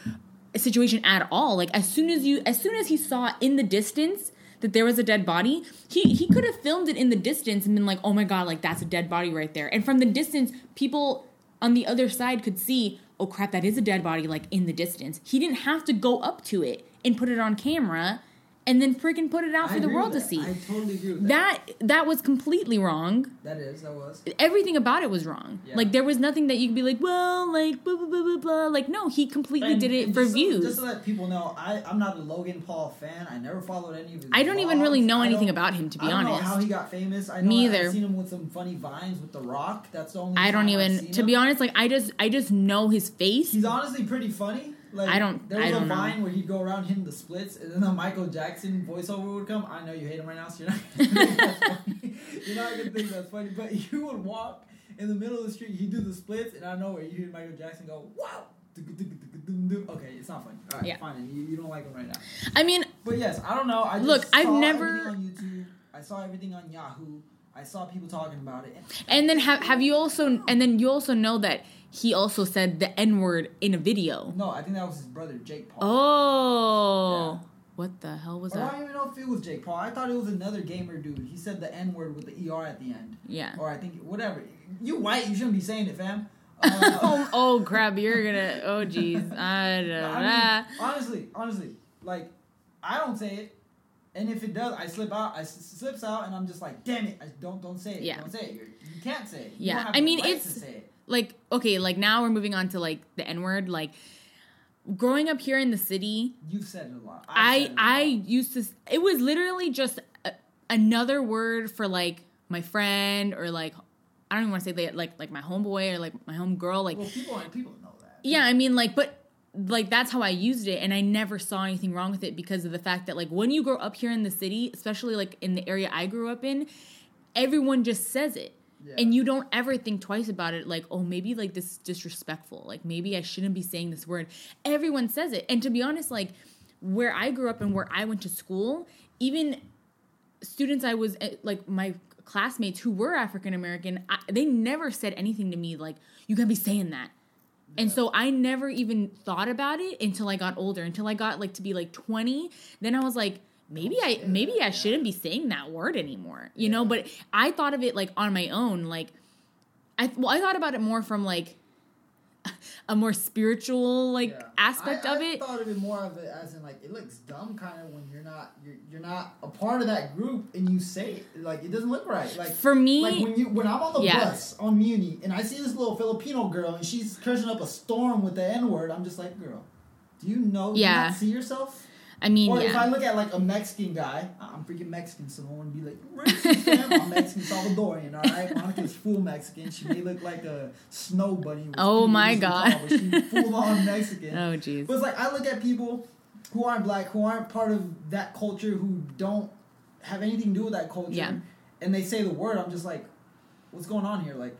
situation at all. Like as soon as you as soon as he saw in the distance that there was a dead body, he he could have filmed it in the distance and been like, "Oh my god, like that's a dead body right there." And from the distance, people on the other side could see, "Oh crap, that is a dead body like in the distance." He didn't have to go up to it and put it on camera and then freaking put it out I for the world to see. that. I totally agree with that. that that was completely wrong. That is, that was. Everything about it was wrong. Yeah. Like there was nothing that you could be like, well, like blah blah blah blah blah. Like no, he completely And- did it for so- views. just to let people know, I, I'm not a Logan Paul fan. I never followed any of his. I don't even really know anything about him to be I don't honest. know how he got famous. I know Me I've seen him with some funny vines with The Rock. That's the only. I don't even to him. be honest. Like I just I just know his face. He's honestly pretty funny. Like I don't- There was I don't a know. vine where he'd go around hitting the splits, and then the Michael Jackson voiceover would come. I know you hate him right now, so you're not. Gonna think that's *laughs* funny. You're not gonna think that's funny, but you would walk in the middle of the street. He'd do the splits, and I know where you hear Michael Jackson go, "Wow." Okay, it's not funny. All right, Yeah. fine. You, you don't like him right now. I mean, But yes, I don't know. I just Look, I've saw never- everything on YouTube. I saw everything on Yahoo. I saw people talking about it. and then have have you also and then you also know that he also said the n word in a video. No, I think that was his brother Jake Paul. Oh, Yeah. what the hell was Or I that? don't even know if it was Jake Paul. I thought it was another gamer dude. He said the N word with the ER at the end. Yeah. Or I think whatever. You white, you shouldn't be saying it, fam. *laughs* Uh, oh, oh crap! You're gonna. Oh jeez. *laughs* I don't I mean, honestly, honestly, like I don't say it, and if it does, I slip out. I s- slips out, and I'm just like, damn it! I don't don't say it. Yeah. Don't say it. You're, you can't say it. You Yeah. I mean, right it's- to say it. Like okay like now we're moving on to like the n word like growing up here in the city You've said it a lot. I it lot. used to it was literally just a, another word for like my friend or like i don't even want to say that like like my homeboy or like my homegirl like well, people people know that. yeah i mean like but like that's how i used it and i never saw anything wrong with it because of the fact that like when you grow up here in the city especially like in the area i grew up in everyone just says it Yeah. and you don't ever think twice about it like oh maybe like this is disrespectful. Like maybe i shouldn't be saying this word. Everyone says it. And to be honest like where i grew up and where i went to school even students i was eh, like my classmates who were african american they never said anything to me like you gotta be saying that. And so I never even thought about it until I got older, until I got like to be like 20. Then I was like, Oh, maybe I maybe I shouldn't be saying that word anymore. You know, but I thought of it like on my own, like I well, I thought about it more from like *laughs* a more spiritual like Yeah. aspect I, of it. I thought of it more of it as in like it looks dumb kind of when you're not you're, you're not a part of that group and you say it like it doesn't look right like For me, like when you when I'm on the Yeah. bus on Muni and I see this little Filipino girl and she's cursing up a storm with the N word I'm just like girl do you know you Yeah. not see yourself I mean, or if I look at like a Mexican guy I'm freaking Mexican so I no one be like racist I'm Mexican Salvadorian alright Monica's full Mexican she may look like a snow bunny Oh my God. tall, but she's full on *laughs* Mexican Oh jeez. but it's like I look at people who aren't black, who aren't part of that culture, who don't have anything to do with that culture, Yeah. and they say the word. I'm just like, what's going on here? Like,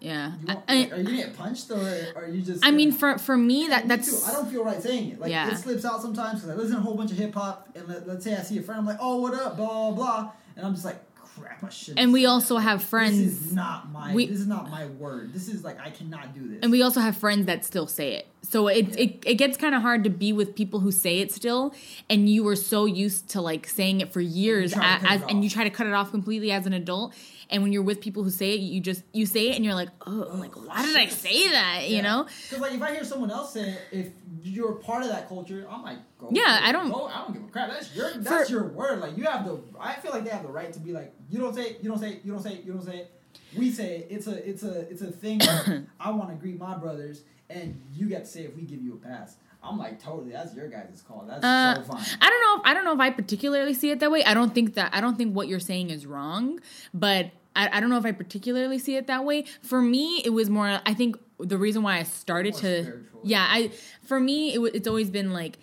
Yeah. you I, want, I, like, are you gonna get punched or are you just? I mean, for for me, that me that's too. I don't feel right saying it. Like Yeah. it slips out sometimes because I listen to a whole bunch of hip hop, and let, let's say I see a friend, I'm like, oh, what up, blah blah, blah. and I'm just like, crap, I should. and we also have friends. This is not my. we- this is not my word. This is like I cannot do this. and we also have friends that still say it so it Yeah. it, it gets kind of hard to be with people who say it still and you were so used to like saying it for years try to a- cut as it and you try to cut it off completely as an adult and when you're with people who say it you just you say it and you're like oh I'm like why did i say that you know Because like if I hear someone else say it, if you're part of that culture, I'm like, go. Yeah, for. I don't- Go, I don't give a crap. That's your that's For- your word. Like you have the. I feel like they have the right to be like, you don't say it, you don't say it, you don't say it, you don't say it. We say it. It's a it's a it's a thing. where *coughs* I want to greet my brothers, and you get to say if we give you a pass. I'm like totally. That's your guys' call. That's Uh, so fine. I don't know. If, I don't know if I particularly see it that way. I don't think that. I don't think what you're saying is wrong, but I, I don't know if I particularly see it that way. For me, it was more. I think the reason why I started More to. spiritual. Yeah, I. For me, it, it's always been like.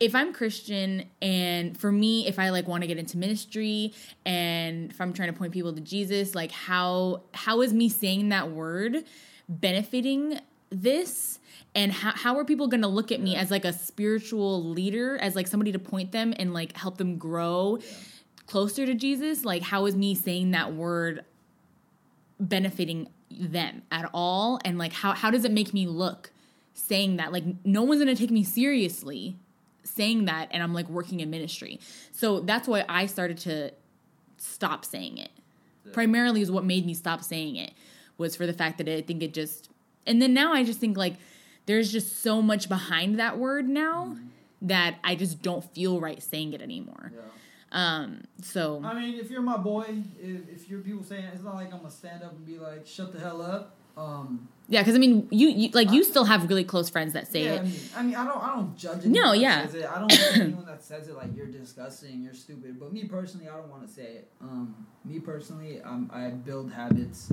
If I'm Christian and for me, if I like want to get into ministry and if I'm trying to point people to Jesus, like how how is me saying that word benefiting this? And how, how are people going to look at me as like a spiritual leader, as like somebody to point them and like help them grow Yeah. Closer to Jesus? Like, how is me saying that word benefiting them at all? And like, how, how does it make me look saying that? Like, no one's going to take me seriously saying that. And I'm like working in ministry. So that's why I started to stop saying it. Yeah. Primarily is what made me stop saying it was for the fact that I think it just, and then now I just think like, there's just so much behind that word now mm-hmm. that I just don't feel right saying it anymore. Yeah. Um, so I mean, if you're my boy, if, if you're people saying it's not like I'm gonna stand up and be like, "Shut the hell up." Um, yeah, because I mean, you, you like you still have really close friends that say yeah, it. I mean, I mean, I don't, I don't judge No, yeah. I don't judge *coughs* anyone that says it like you're disgusting, you're stupid. But me personally, I don't want to say it. Um, me personally, um, I build habits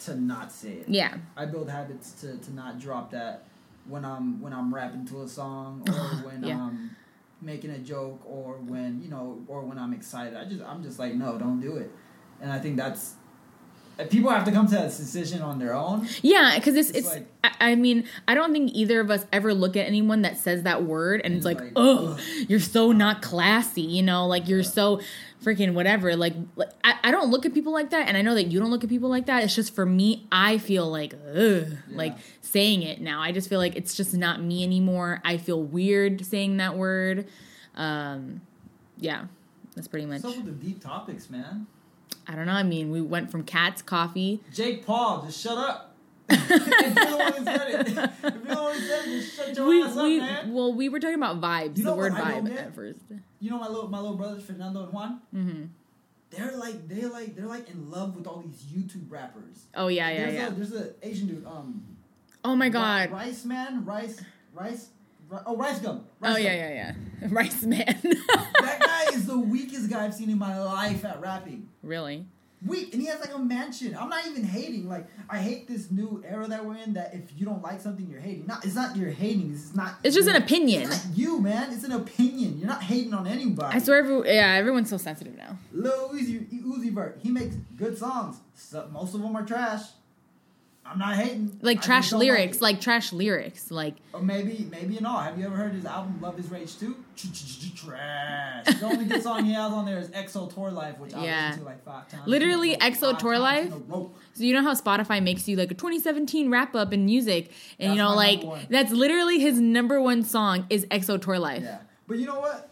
to not say it. Yeah, I build habits to, to not drop that when I'm when I'm rapping to a song or *laughs* when Yeah. I'm making a joke or when you know or when I'm excited. I just I'm just like no, don't do it. And I think that's people have to come to that decision on their own. yeah, because it's It's it's. like- I, I mean, I don't think either of us ever look at anyone that says that word and it's It's like, like, oh, you're so not classy. You know, like you're so freaking whatever. Like, I, I don't look at people like that, and I know that you don't look at people like that. It's just for me, I feel like, ugh, like saying it now. I just feel like it's just not me anymore. I feel weird saying that word. Um, yeah, that's pretty much. What's up with the deep topics, man? I don't know. I mean, we went from cats, coffee. Jake Paul, just shut up. *laughs* up, we man. well, we were talking about vibes, You know the word what I don't vibe get? at first. You know my little my little brothers Fernando and Juan. hmm They're like they like they're like in love with all these YouTube rappers. Oh yeah, yeah, there's yeah. A, there's an Asian dude. Um. Oh my god. Rice man, rice, rice. Oh, RiceGum. Oh Rice yeah, yeah, yeah. *laughs* Rice man. That guy is the weakest guy I've seen in my life at rapping. really? Weak, and he has like a mansion. I'm not even hating. Like I hate this new era that we're in. That if you don't like something, you're hating. Not, it's not you're hating. It's not. It's just an opinion. It's not you, man. It's an opinion. You're not hating on anybody. I swear, every, yeah, everyone's so sensitive now. Lil Uzi, Uzi Vert, he makes good songs. So, most of them are trash. I'm not hating. Like just trash don't like lyrics, like trash lyrics, like Or maybe, maybe not. Have you ever heard his album Luv Is Rage 2? *laughs* Trash. The only good song he has on there is XO Tour Llif3, which I Yeah. listened to like five times. Literally, XO Tour Llif3? in a row. so. You know how Spotify makes you like a 2017 wrap up in music, and you That's know, my like that's literally his number one song is XO Tour Llif3. Yeah. But you know what?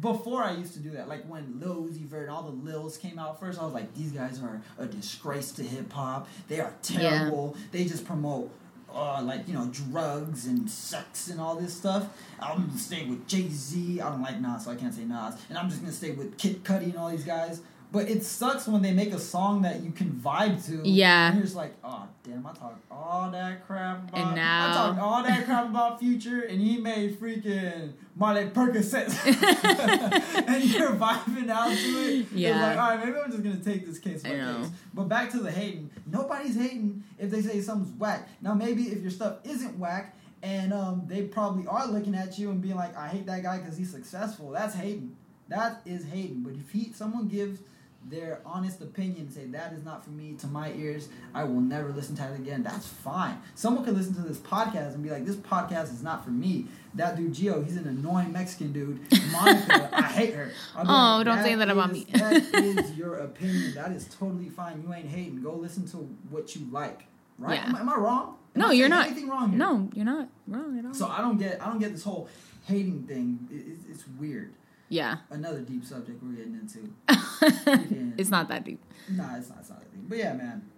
Before I used to do that, like when Lil Uzi Vert and all the Lils came out first, I was like, these guys are a disgrace to hip hop. They are terrible. They just promote, uh, like you know, drugs and sex and all this stuff. I'm gonna stay with Jay Z. I don't like Nas, so I can't say Nas. And I'm just gonna stay with Kid Cudi and all these guys. But it sucks when they make a song that you can vibe to. Yeah. And you're just like, oh damn, I talked all that crap about. And now- I talked all that crap about Future, and he made freaking Molly Percocets, *laughs* *laughs* and you're vibing out to it. Yeah. It's like, all right, maybe I'm just gonna take this case by case. But back to the hating. Nobody's hating if they say something's whack. Now maybe if your stuff isn't whack, and um, they probably are looking at you and being like, I hate that guy because he's successful. That's hating. That is hating. But if he, someone gives their honest opinion, say that is not for me to my ears, I will never listen to it again. That's fine. Someone could listen to this podcast and be like, this podcast is not for me. That dude Gio, he's an annoying Mexican dude. Monica, *laughs* I hate her. Oh, don't say that about is- me." *laughs* that *laughs* is your opinion. That is totally fine. You ain't hating. Go listen to what you like. Right? Yeah. Am, I- am I wrong? Am No, I you're not. Anything wrong here? No, you're not wrong at all. So I don't get. I don't get this whole hating thing. It, it's, it's weird. Yeah, Another deep subject we're getting into. *laughs* it's not that deep. Nah, it's not. It's not that deep. But yeah, man.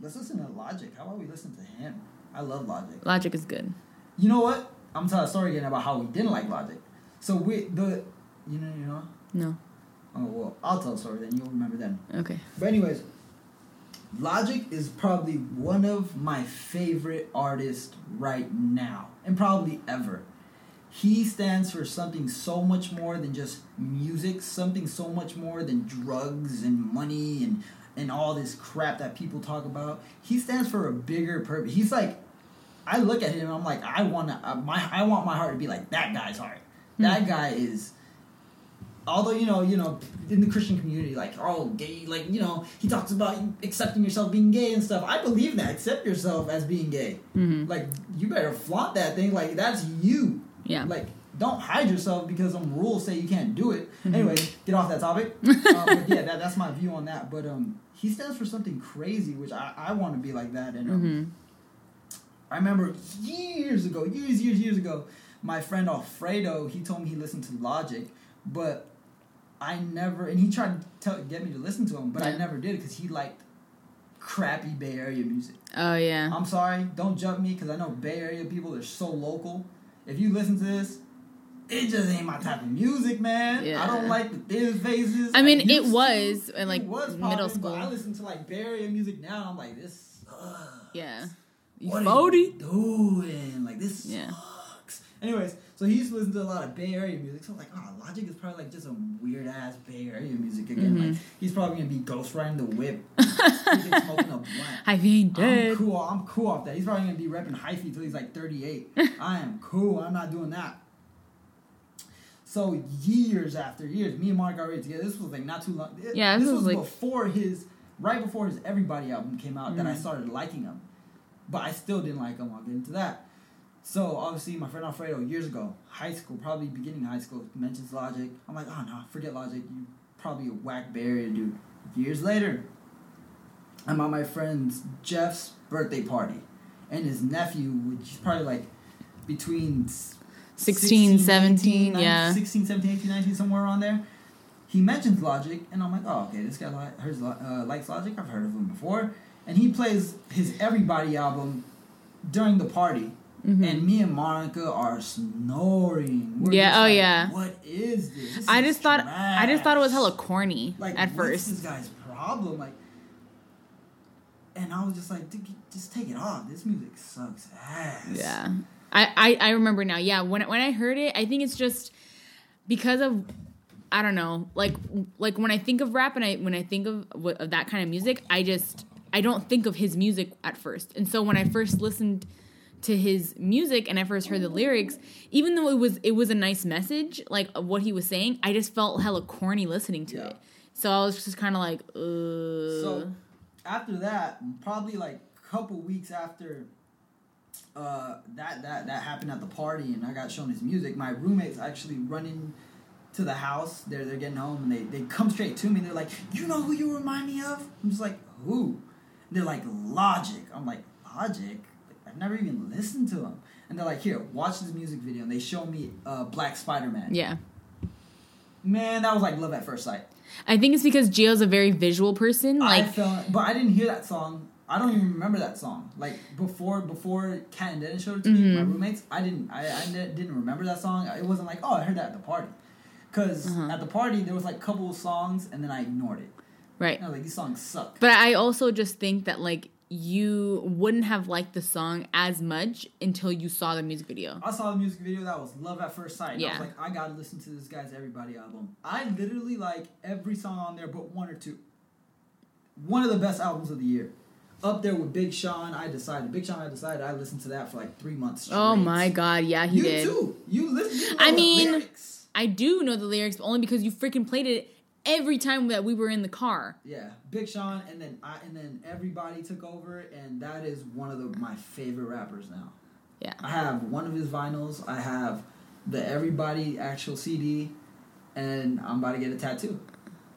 Let's listen to Logic. How about we listen to him? I love Logic. Logic is good. You know what? I'm telling a story again about how we didn't like Logic. So we the, you know, you know. No, Oh well, I'll tell a story then. You'll remember then. okay. But anyways, Logic is probably one of my favorite artists right now, and probably ever. He stands for something so much more than just music, something so much more than drugs and money and and all this crap that people talk about. He stands for a bigger purpose. He's like, I look at him and I'm like, I want to, uh, my, I want my heart to be like that guy's heart. That guy is although you know you know in the christian community like oh gay like you know he talks about accepting yourself being gay and stuff. I believe that. Accept yourself as being gay. Hmm like you better flaunt that thing. Like that's you Yeah. like don't hide yourself because some rules say you can't do it Mhm. anyway get off that topic *laughs* um, but yeah that, that's my view on that but um he stands for something crazy which i, I want to be like that and um, hmm I remember years ago, years, years, years ago, my friend Alfredo, he told me he listened to Logic, but I never, and he tried to tell, get me to listen to him, but I never did because he liked crappy Bay Area music. Oh yeah. I'm sorry, don't jump me because I know Bay Area people are so local. If you listen to this, it just ain't my type of music, man. Yeah. I don't like the thin faces. I mean, it used to. was in It like was middle school. I listen to like Bay Area music now. I'm like, this sucks. yeah. You What are forty? you doing? Like this Yeah. sucks. Anyways, so he used to listen to a lot of Bay Area music. So I'm like, oh, Logic is probably like just a weird ass Bay Area music again. Mhm. Like he's probably gonna be ghost riding the whip, *laughs* smoking a blunt. I ain't I'm cool. I'm cool off that. He's probably gonna be repping hyphy till he's like 38. *laughs* I am cool. I'm not doing that. So years after years, me and Mark got ready together. This was like not too long. Yeah, this this was, was, like- before his, right before his Everybody album came out. That I Mhm. started liking him, but I still didn't like him. I'll get into that. So obviously, my friend Alfredo years ago, high school, probably beginning high school, mentions Logic. I'm like, oh no, forget Logic. You probably a whack Area dude. Years later, I'm at my friend's Jeff's birthday party, and his nephew, which is probably like between s- 16, 17, 19, yeah. 16, 17, 18, 19, somewhere around there. He mentions Logic, and I'm like, oh, okay, this guy li- uh, likes Logic. I've heard of him before. And he plays his Everybody album during the party. Mhm. And me and Monica are snoring. We're Yeah, oh, like, yeah. What is this? This I is just thought I just thought it was hella corny like at what's first. this guy's problem like and i was just like just take it off this music sucks ass Yeah. I, I, I remember now. Yeah, when when I heard it, I think it's just because of I don't know, like like when I think of rap and I when I think of of that kind of music, I just I don't think of his music at first. And so when I first listened to his music and I first heard the lyrics, even though it was it was a nice message, like of what he was saying, I just felt hella corny listening to Yeah. it. So I was just kind of like, uh, so after that probably like a couple weeks after uh, that that that happened at the party and i got shown his music my roommates actually running to the house they're, they're getting home and they, they come straight to me and they're like you know who you remind me of? I'm just like who? They're like logic. I'm like logic i've never even listened to him and they're like here watch this music video and they show me uh, Black SpiderMan yeah. man that was like love at first sight I think it's because Gio's a very visual person. I Like felt, but I didn't hear that song. I don't even remember that song. Like before, before Cat and Dennis showed it to me, my Mhm. roommates, I didn't, I, I didn't remember that song. It wasn't like, oh, I heard that at the party, because Uh-huh. at the party there was like a couple of songs, and then I ignored it. right. I like, these songs suck. But I also just think that like you wouldn't have liked the song as much until you saw the music video. I saw the music video that was Love at First Sight. And I was like, I gotta listen to this guy's Everybody album. I literally like every song on there but one or two. One of the best albums of the year. Up there with Big Sean, I decided. Big Sean, I decided I listened to that for like three months straight. Oh my god, yeah, he you did. too. You listen. You know I the mean- lyrics. I do know the lyrics, but only because you freaking played it every time that we were in the car. yeah, Big Sean, and then I, and then everybody took over, and that is one of the, my favorite rappers now. Yeah. I have one of his vinyls. I have the Everybody actual CD, and I'm about to get a tattoo.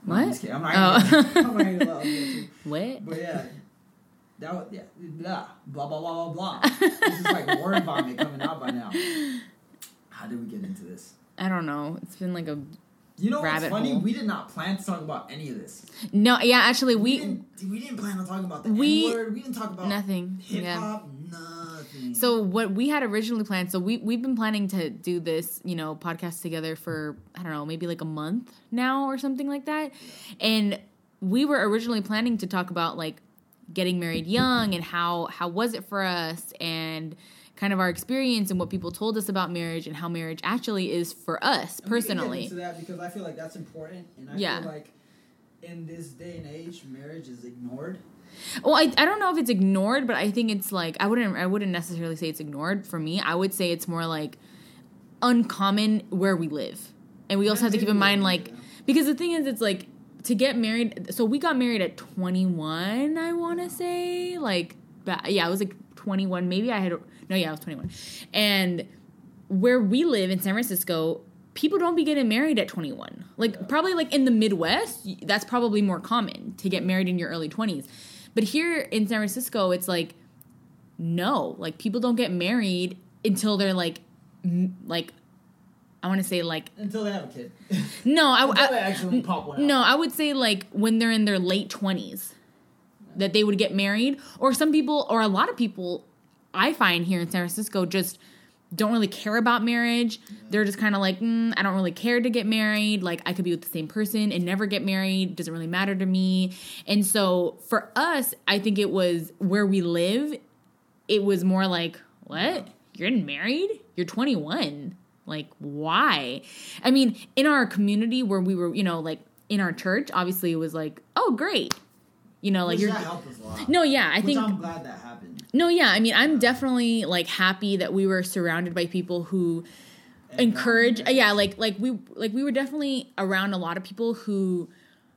I'm What? just kidding. I'm not Oh. gonna, *laughs* I'm not gonna a tattoo. What? But yeah, that was yeah, blah blah blah blah blah blah. this is like word vomit coming out by now. *laughs* How did we get into this? I don't know. It's been like a You know what's funny? hole. We did not plan to talk about any of this. no. Yeah, actually, We, we didn't. We didn't plan on talking about the We- N-word. We didn't talk about nothing. hip Yeah. hop. Nothing. So what we had originally planned, so we we've been planning to do this, you know, podcast together for I don't know, maybe like a month now or something like that. And we were originally planning to talk about like getting married young and how how was it for us and kind of our experience and what people told us about marriage and how marriage actually is for us And we can get personally. into that because I feel like that's important, and I Yeah. feel like in this day and age, marriage is ignored. Well, I, I don't know if it's ignored, but I think it's like I wouldn't I wouldn't necessarily say it's ignored for me. I would say it's more like uncommon where we live. And we also have to keep in mind like because the thing is it's like to get married so we got married at 21, I want to say. Like yeah, I was like 21. Maybe I had no, yeah, I was 21. And where we live in San Francisco, people don't be getting married at 21. Like probably like in the Midwest, that's probably more common to get married in your early 20s. But here in San Francisco, it's like no, like people don't get married until they're like m- like I want to say like until they have a kid. *laughs* no, I, I actually pop one out. no, I would say like when they're in their late 20s that they would get married or some people or a lot of people I find here in San Francisco just don't really care about marriage. They're just kind of like, mm, I don't really care to get married. Like, I could be with the same person and never get married. Doesn't really matter to me. And so for us, I think it was where we live, it was more like, what? You're getting married? You're 21. Like, why? I mean, in our community where we were, you know, like in our church, obviously it was like, oh, great. You know, like Which you're. that helped us a lot. No, yeah, I Which think I'm glad that happened. No, yeah. I mean, I'm definitely like happy that we were surrounded by people who And encourage. not- Yeah, like like we like we were definitely around a lot of people who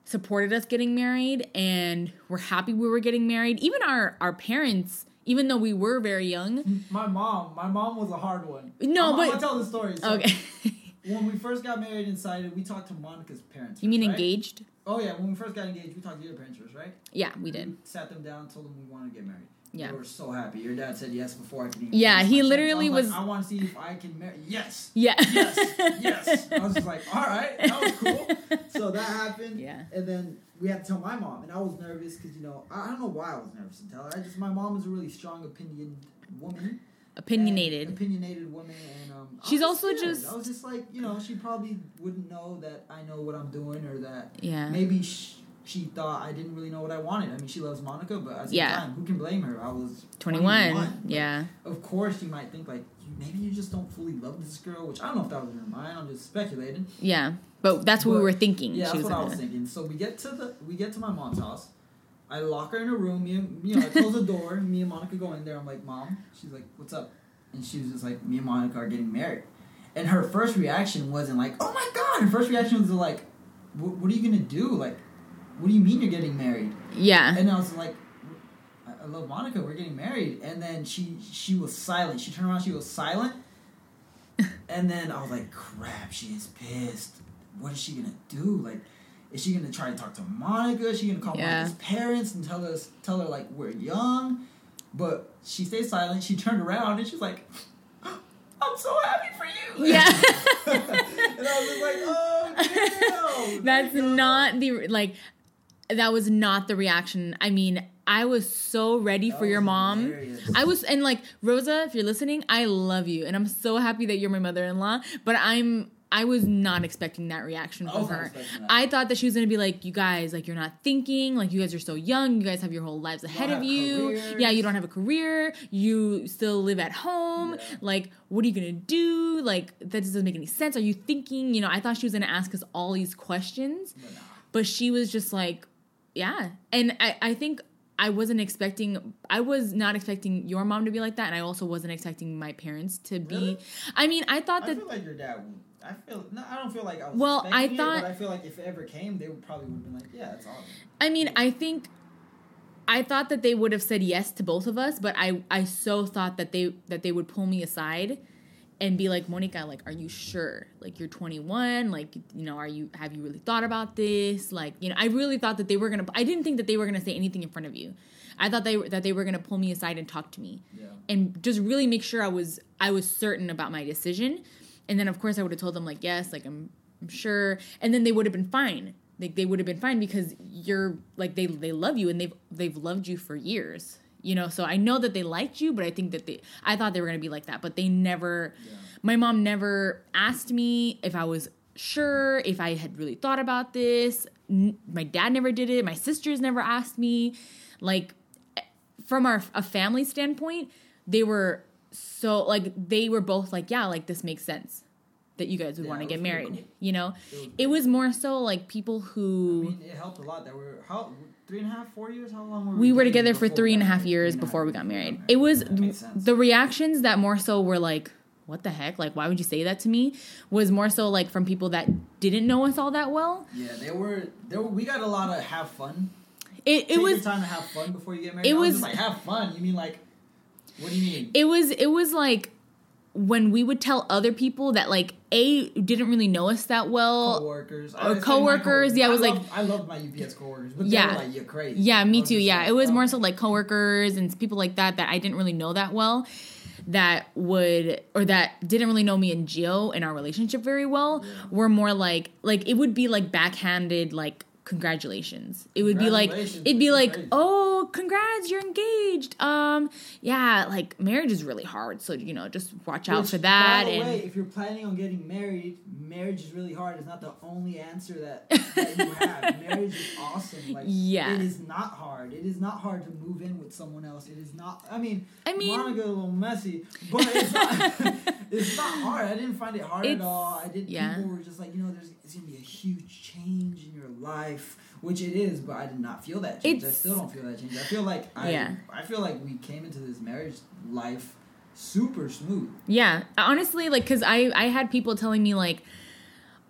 supported us getting married and were happy we were getting married. Even our our parents, even though we were very young. My mom, my mom was a hard one. No, I'm, but- I'm tell the story. So Okay, *laughs* When we first got married and decided, we talked to Monica's parents. you mean right? engaged? Oh yeah, when we first got engaged, we talked to your parents first, right? Yeah, we did. Sat them down, told them we wanted to get married. Yeah. They were so happy. Your dad said yes before I could even. Yeah, he literally was. Like, I want to see if I can marry. Yes. Yeah. Yes. Yes. *laughs* I was just like, all right, that was cool. So that happened. Yeah. And then we had to tell my mom, and I was nervous because you know I I don't know why I was nervous to tell her. I just my mom is a really strong opinion woman. Opinionated. opinionated woman, and um, She's also scared. just- I was just like, you know, she probably wouldn't know that I know what I'm doing, or that Yeah. maybe sh- she thought I didn't really know what I wanted. I mean, she loves Monica, but at the Yeah. time, who can blame her? I was 21. Like, Yeah. Of course, you might think like maybe you just don't fully love this girl, which I don't know if that was in her mind. I'm just speculating. Yeah. But that's what we were thinking. Yeah, she that's was what I was thinking. So we get to the we get to my mom's house. I lock her in a room. Me and you know, I close the door. Me and Monica go in there. I'm like, Mom. She's like, What's up? And she was just like, Me and Monica are getting married. And her first reaction wasn't like, Oh my god. Her first reaction was like, What, what are you gonna do? Like, what do you mean you're getting married? Yeah. And I was like, I love Monica. We're getting married. And then she she was silent. She turned around. She was silent. *laughs* and then I was like, crap. She is pissed. What is she gonna do? Like, is she gonna try to talk to Monica? Is she gonna call Yeah. Monica's parents and tell us tell her like we're young? But she stayed silent. She turned around and she's like, I'm so happy for you. *laughs* Yeah. *laughs* and I was like, oh, damn. That's not the like that was not the reaction. I mean, I was so ready for your mom. hilarious. I was and like Rosa, if you're listening, I love you and I'm so happy that you're my mother-in-law, but I'm I was not expecting that reaction from her. I thought that she was gonna be like, you guys, like you're not thinking, like you guys are so young, you guys have your whole lives ahead of you. careers. Yeah, you don't have a career, you still live at home. Yeah. Like, what are you gonna do? Like, that doesn't make any sense. Are you thinking? You know, I thought she was gonna ask us all these questions, But but she was just like, yeah. And I, I think I wasn't expecting, I was not expecting your mom to be like that, and I also wasn't expecting my parents to be. Really? I mean, I thought that I feel like your dad. Would, I feel. No, I don't feel like I was. Well, I expecting it, thought- but I feel like if it ever came, they would probably would have been like, "Yeah, it's awesome." I mean, I think I thought that they would have said yes to both of us, but I I so thought that they that they would pull me aside and be like, "Monica, like are you sure? Like you're 21, like you know, are you have you really thought about this? Like, you know, I really thought that they were going to I didn't think that they were going to say anything in front of you. I thought they that they were going to pull me aside and talk to me Yeah. and just really make sure I was I was certain about my decision. And then of course I would have told them like yes, like I'm I'm sure. And then they would have been fine. Like they would have been fine because you're like they they love you and they've they've loved you for years. You know, so I know that they liked you, but I think that they I thought they were gonna be like that, but they never Yeah. my mom never asked me if I was sure, if I had really thought about this. N- My dad never did it. My sisters never asked me. Like eh, from our a family standpoint, they were so like they were both like, yeah, like this makes sense that you guys would Yeah, want to get married. cool. You know, It was, it was more so like people I who mean, it helped a lot that we're how three and a half, four years. How long were we were together for three we and a half years Three and a before we got married. It was the reactions that more so were like, "What the heck? Like, why would you say that to me?" Was more so like from people that didn't know us all that well. yeah, they were. There we got a lot of have fun. It it was time to have fun before you get married. it was, was- like have fun. You mean like? What do you mean? it was it was like when we would tell other people that like a didn't really know us that well coworkers or I- it's like my coworkers, yeah, it was I like- I love my UPS coworkers, but Yeah. like you're crazy. Yeah, me too. Yeah, like, it was more so like coworkers and people like that that I didn't really know that well, that would or that didn't really know me and Gio in our relationship very well. Yeah. Were more like like it would be like backhanded like congratulations. It would be like it'd be like oh congrats, you're engaged. Um, yeah, like marriage is really hard, so you know, just watch out Which, for that. By the and way, if you're planning on getting married, marriage is really hard. It's not the only answer that, *laughs* that you have. marriage is awesome. Like, Yeah. it is not hard. It is not hard to move in with someone else. It is not. I mean, I mean- Monica a little messy, but it's not. *laughs* *laughs* it's not hard. I didn't find it hard at all. I didn't. yeah. People were just like, you know, there's it's gonna be a huge change in your life. Which it is, but I did not feel that change. I still don't feel that change. I feel like I, Yeah. I feel like we came into this marriage life super smooth. Yeah, honestly, like, cause I I had people telling me like,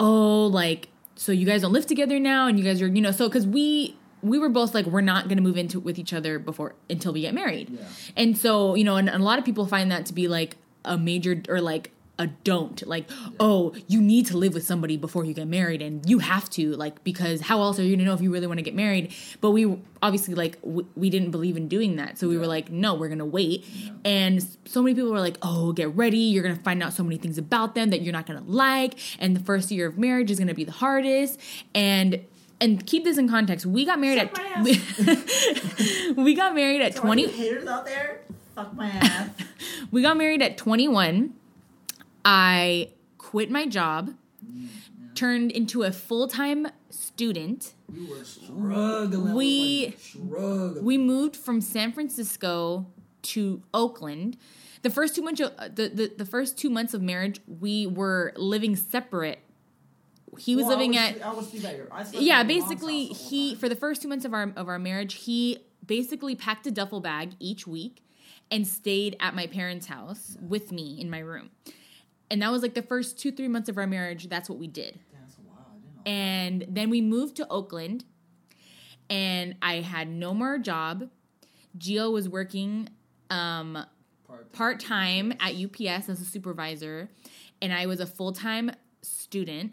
oh, like, so you guys don't live together now, and you guys are, you know, so cause we we were both like, we're not gonna move into with each other before until we get married, Yeah. and so you know, and, and a lot of people find that to be like a major or like a don't. Like oh you need to live with somebody before you get married and you have to like because how else are you gonna know if you really want to get married? But we obviously like w- we didn't believe in doing that. So we were like no we're gonna wait. And so many people were like oh get ready. You're gonna find out so many things about them that you're not gonna like. And the first year of marriage is gonna be the hardest. And and keep this in context. We got married Suck at my *laughs* we got married at 20 haters out there, fuck my ass. *laughs* we got married at 21 i quit my job turned into a full-time student we were struggling. We- struggling. we moved from san francisco to oakland the first two months of, uh, the, the, the first two months of marriage we were living separate he was Well, I living at I sleep at. I yeah at your mom's basically house the whole he for the first two months of our of our marriage he basically packed a duffel bag each week and stayed at my parents house with me in my room and that was like the first two three months of our marriage that's what we did that's a while. I didn't know. and then we moved to oakland and i had no more job gio was working um Part- part-time at ups as a supervisor and i was a full-time student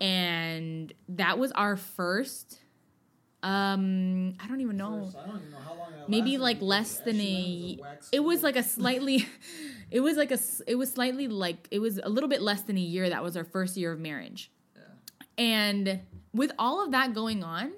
and that was our first um i don't even know. First, I don't even know how long maybe like less than a that was wax it was like a slightly *laughs* it was like a it was slightly like it was a little bit less than a year that was our first year of marriage. And with all of that going on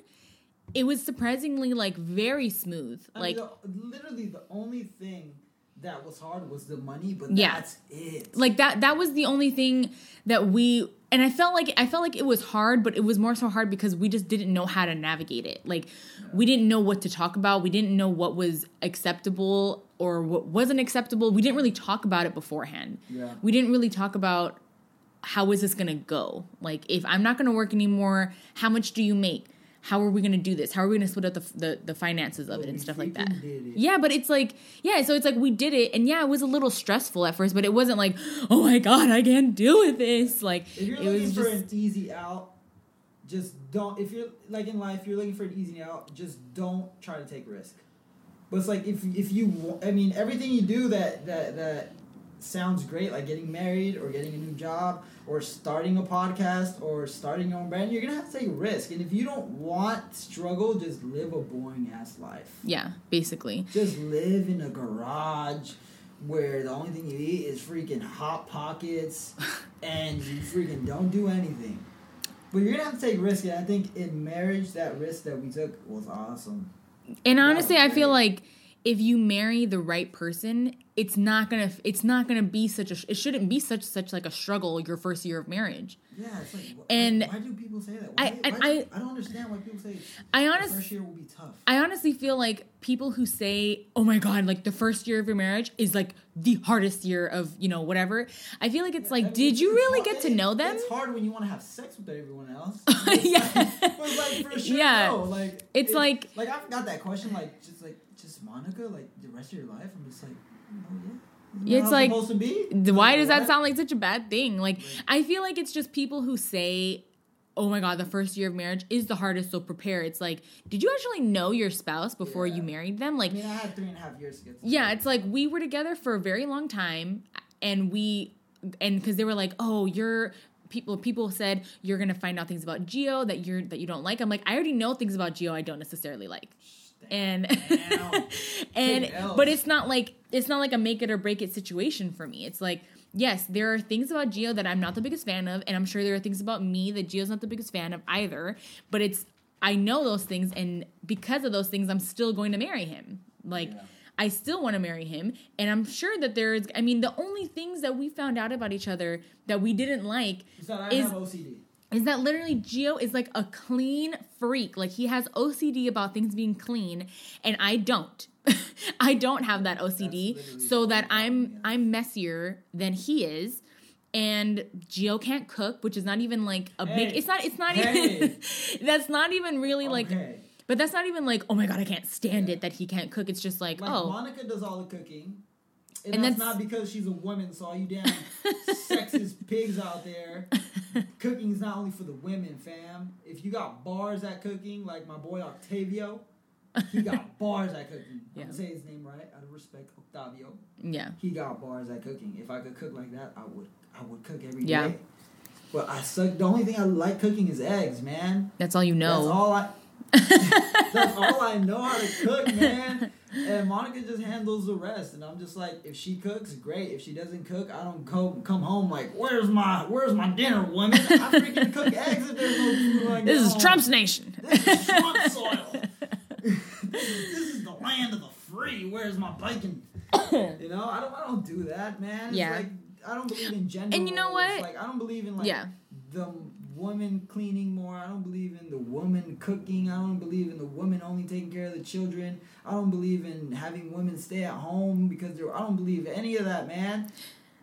it was surprisingly like very smooth. I like mean, the, literally the only thing that was hard was the money, but Yeah. that's it. like that that was the only thing that we and I felt like I felt like it was hard, but it was more so hard because we just didn't know how to navigate it. Like we didn't know what to talk about. We didn't know what was acceptable or what wasn't acceptable. We didn't really talk about it beforehand. Yeah. We didn't really talk about how is this going to go? Like if I'm not going to work anymore, how much do you make? How are we going to do this? How are we going to split up the, the the finances of it and stuff like that? freaking did it. Yeah, but it's like, yeah, so it's like we did it, and yeah, it was a little stressful at first, but it wasn't like, oh my god, I can't deal with this. Like, If you're it looking was for just, an easy out, just don't. If you're like in life, you're looking for an easy out. Just don't try to take risk. But it's like if if you, I mean, everything you do that that that sounds great, like getting married or getting a new job or starting a podcast or starting your own brand, you're gonna have to take a risk. And if you don't want struggle, just live a boring ass life. yeah, basically. Just live in a garage where the only thing you eat is freaking hot pockets *laughs* and you freaking don't do anything. But you're gonna have to take risk, and I think in marriage that risk that we took was awesome. And honestly, was I feel like if you marry the right person, it's not gonna, it's not gonna be such a, it shouldn't be such such like a struggle your first year of marriage. Yeah, it's like And why do people say that? I- Why, and why I- I don't understand why people say I honestly, first year will be tough. I honestly feel like people who say, "Oh my god, like the first year of your marriage is like the hardest year of, you know, whatever." I feel like it's like, I mean, did you really hard- get to know them? It's hard when you want to have sex with everyone else. *laughs* Yeah. like for sure, Yeah. no. Like It's like- like I've got that question. Like just like just Monica. Like the rest of your life, I'm just like, oh yeah. It's like, supposed to be. Why does that sound like such a bad thing? Like. I feel like it's just people who say, "Oh my god, the first year of marriage is the hardest, so prepare." It's like, did you actually know your spouse before Yeah. you married them? Like, I mean, I had three and a half years to get. To yeah, it's like we were together for a very long time, and we, and because they were like, "Oh, you're." People people said you're gonna find out things about Gio that you're that you don't like. I'm like I already know things about Gio I don't necessarily like and *laughs* and but it's not like it's not like a make it or break it situation for me. It's like yes, there are things about Gio that I'm not the biggest fan of, and I'm sure there are things about me that Gio's not the biggest fan of either. But it's I know those things, and because of those things, I'm still going to marry him. Like, Yeah. I still want to marry him, and I'm sure that there is. I mean, the only things that we found out about each other that we didn't like So I is have OCD. Is that literally Gio is like a clean freak. Like he has OCD about things being clean, and I don't. *laughs* I don't have that OCD, so that I'm yeah. I'm messier than he is. And Gio can't cook, which is not even like a big. It's not. It's not Hey. even. *laughs* that's not even really like. But that's not even like. Oh my god, I can't stand it that he can't cook. It's just like, Like oh, Monica does all the cooking. And, And that's, that's- not because she's a woman, so all you damn *laughs* sexist pigs out there. Cooking's not only for the women, fam. If you got bars at cooking, like my boy Octavio, he *laughs* got bars at cooking. Yeah. I'm say his name right, out of respect, Octavio. yeah, He got bars at cooking. If I could cook like that, I would I would cook every day. Yeah. But I suck the only thing I like cooking is eggs, man. that's all you know. That's all I *laughs* That's all I know how to cook, man. And Monica just handles the rest. And I'm just like, if she cooks, great. If she doesn't cook, I don't go come home like, where's my where's my dinner, woman? I freaking *laughs* cook eggs if there's no food get this is home. Trump's nation. This is Trump soil. *laughs* this, is, this is the land of the free. Where's my bacon? You know, I don't I don't do that, man. It's Yeah. like I don't believe in gender. And you know what? Like I don't believe in like Yeah. the woman cleaning more. I don't believe in the woman cooking. I don't believe in the woman only taking care of the children. I don't believe in having women stay at home because they're. I don't believe any of that, man.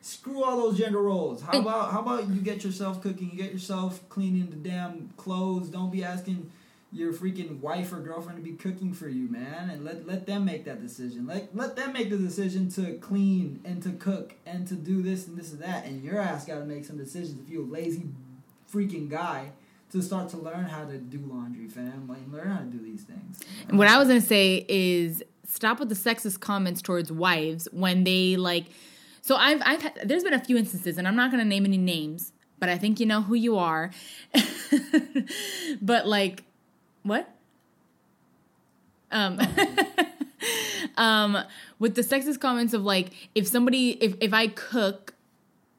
Screw all those gender roles. How about how about you get yourself cooking, you get yourself cleaning the damn clothes. Don't be asking your freaking wife or girlfriend to be cooking for you, man, and let let them make that decision. Let let them make the decision to clean and to cook and to do this and this and that. And your ass got to make some decisions if you're a lazy freaking guy to start to learn how to do laundry, fam. Like learn how to do these things. And what I was gonna say is stop with the sexist comments towards wives when they like. So I've I've had, there's been a few instances, and I'm not gonna name any names, but I think you know who you are. *laughs* but like, what? Um. *laughs* um, with the sexist comments of like, if somebody, if if I cook,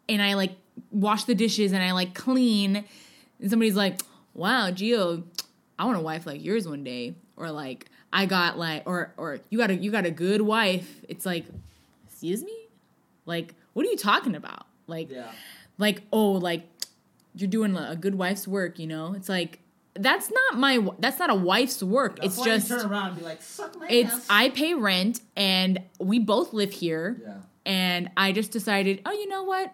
and I like wash the dishes and I like clean, and somebody's like, "Wow, Gio, I want a wife like yours one day," or like, "I got like," or or you got a you got a good wife. It's like, excuse me, like, what are you talking about? Like, Yeah. like oh, like you're doing a good wife's work, you know? It's like that's not my that's not a wife's work. That's it's just turn around and be like, suck my it's ass. I pay rent and we both live here yeah. and I just decided, oh, you know what?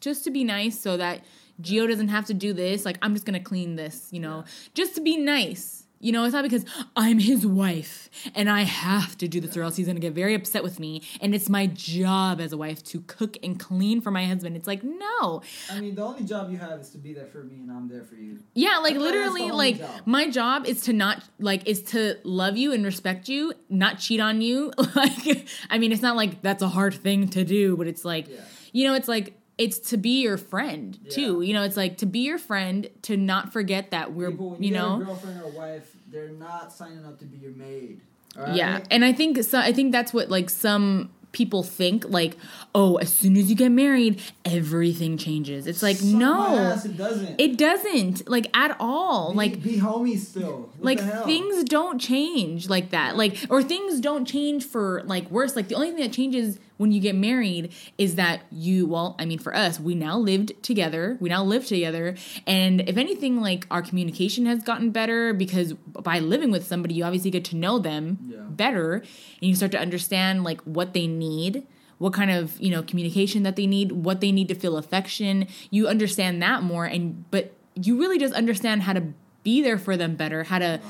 Just to be nice so that Gio doesn't have to do this, like I'm just gonna clean this, you know, just to be nice. You know, it's not because I'm his wife and I have to do this or else he's gonna get very upset with me. And it's my job as a wife to cook and clean for my husband. It's like, no. I mean, the only job you have is to be there for me, and I'm there for you. Yeah, like that's literally, like job. my job is to not like is to love you and respect you, not cheat on you. *laughs* Like, I mean, it's not like that's a hard thing to do, but it's like, Yeah. you know, it's like it's to be your friend too. Yeah. You know, it's like to be your friend to not forget that we're, People, you you, know, girlfriend or wife, they're not signing up to be your maid. all yeah. And I think so. I think that's what like some people think like, oh, as soon as you get married, everything changes. It's like no, ass, it doesn't. it doesn't like at all. Be- like be homies still. What like things don't change like that like or things don't change for like worse like the only thing that changes when you get married is that you well i mean for us we now lived together we now live together and if anything like our communication has gotten better because by living with somebody you obviously get to know them Yeah. better and you start to understand like what they need what kind of you know communication that they need what they need to feel affection you understand that more and but you really just understand how to be there for them better how to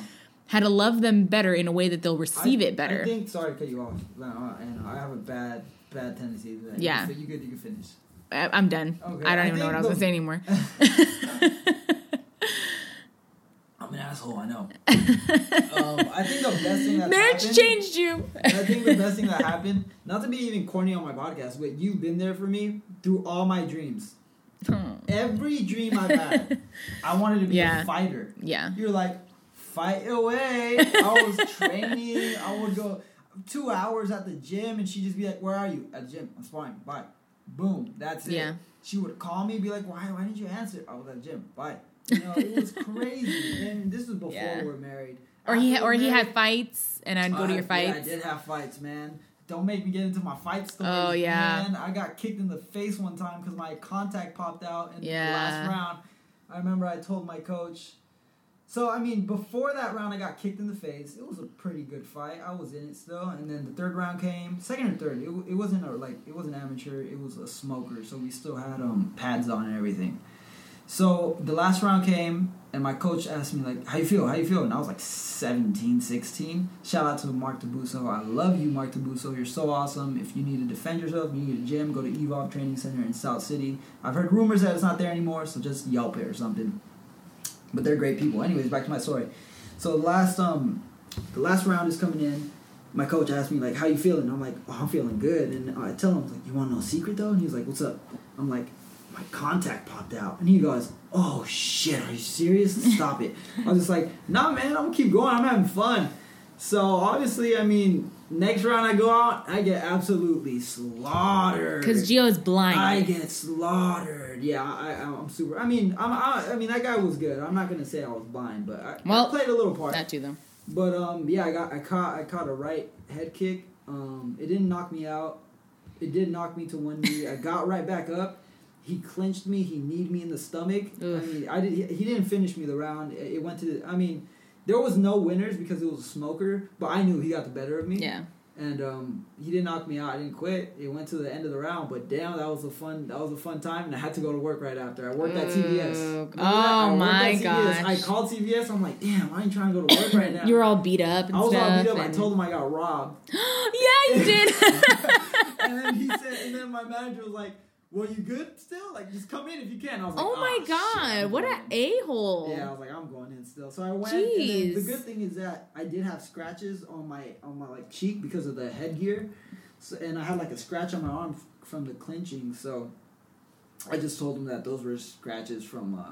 how to love them better in a way that they'll receive I- it better I think. Sorry to cut you off. I I have a bad, bad tendency to. Yeah. So you good? You can finish. I, i'm done Okay, i don't I even know what i was gonna say anymore *laughs* I'm an asshole. I know. *laughs* um, I think the best thing that marriage happened, changed you I think the best thing that happened, not to be even corny on my podcast, but you've been there for me through all my dreams. Every dream I've had, *laughs* I wanted to be Yeah. a fighter. yeah You're like, fight away. I was training. I would go two hours at the gym, and she'd just be like, "Where are you?" At the gym. I'm sparring. Bye. Boom. That's it. Yeah. She would call me, be like, "Why? Why didn't you answer?" I was at the gym. Bye. You know, it was *laughs* crazy, and this was before Yeah. we were married. Or he or we he had fights, and I'd go to Uh, your fights. Yeah, I did have fights, man. Don't make me get into my fight stories. Oh, yeah. Man, I got kicked in the face one time because my contact popped out in Yeah. the last round. I remember I told my coach. So I mean, before that round, I got kicked in the face. It was a pretty good fight. I was in it still, and then the third round came, second or third. It, it wasn't a, like it wasn't amateur. It was a smoker, so we still had um pads on and everything. So the last round came, and my coach asked me like, "How you feel? How you feel?" And I was like 17, 16. Shout out to Mark Tabuso. I love you, Mark Tabuso. You're so awesome. If you need to defend yourself, you need a gym. Go to Evolve Training Center in South City. I've heard rumors that it's not there anymore, so just Yelp it or something. But they're great people. Anyways, back to my story. So the last um, the last round is coming in. My coach asked me like, "How you feeling?" I'm like, "Oh, I'm feeling good." And I tell him like, "You want to know a secret though?" And he's like, "What's up?" I'm like, "My contact popped out." And he goes, "Oh shit, are you serious? *laughs* Stop it!" I was just like, "Nah, man, I'm gonna keep going. I'm having fun." So obviously, I mean, next round I go out, I get absolutely slaughtered. Because Gio is blind. I get slaughtered. Yeah, I, I, I'm super. I mean, I'm, I, I mean, that guy was good. I'm not gonna say I was blind, but I, Well, I played a little part. that too, though. But um, yeah, I got I caught I caught a right head kick. Um, it didn't knock me out. It did knock me to one knee. I got right back up. He clinched me. He kneed me in the stomach. I mean, I did. He, he didn't finish me the round. It, it went to. The, I mean, there was no winners because it was a smoker. But I knew he got the better of me. Yeah. And um, he didn't knock me out. I didn't quit. It went to the end of the round. But damn, that was a fun. That was a fun time, and I had to go to work right after. I worked at CVS. Ugh. Remember that? I Oh my CVS. I called CVS. I'm like, damn, I ain't trying to go to work right *laughs* now. You were all beat up and I was stuff. all beat up. I told him I got robbed. *gasps* yeah, you did. *laughs* and then he said, and then my manager was like, "Well, you good still? Like, just come in if you can." I was like, oh my shit, god, I'm what an a hole. Yeah, I was like, I'm going in still. So I went. And then the good thing is that I did have scratches on my on my like cheek because of the headgear, so, and I had like a scratch on my arm f- from the clinching. So I just told him that those were scratches from uh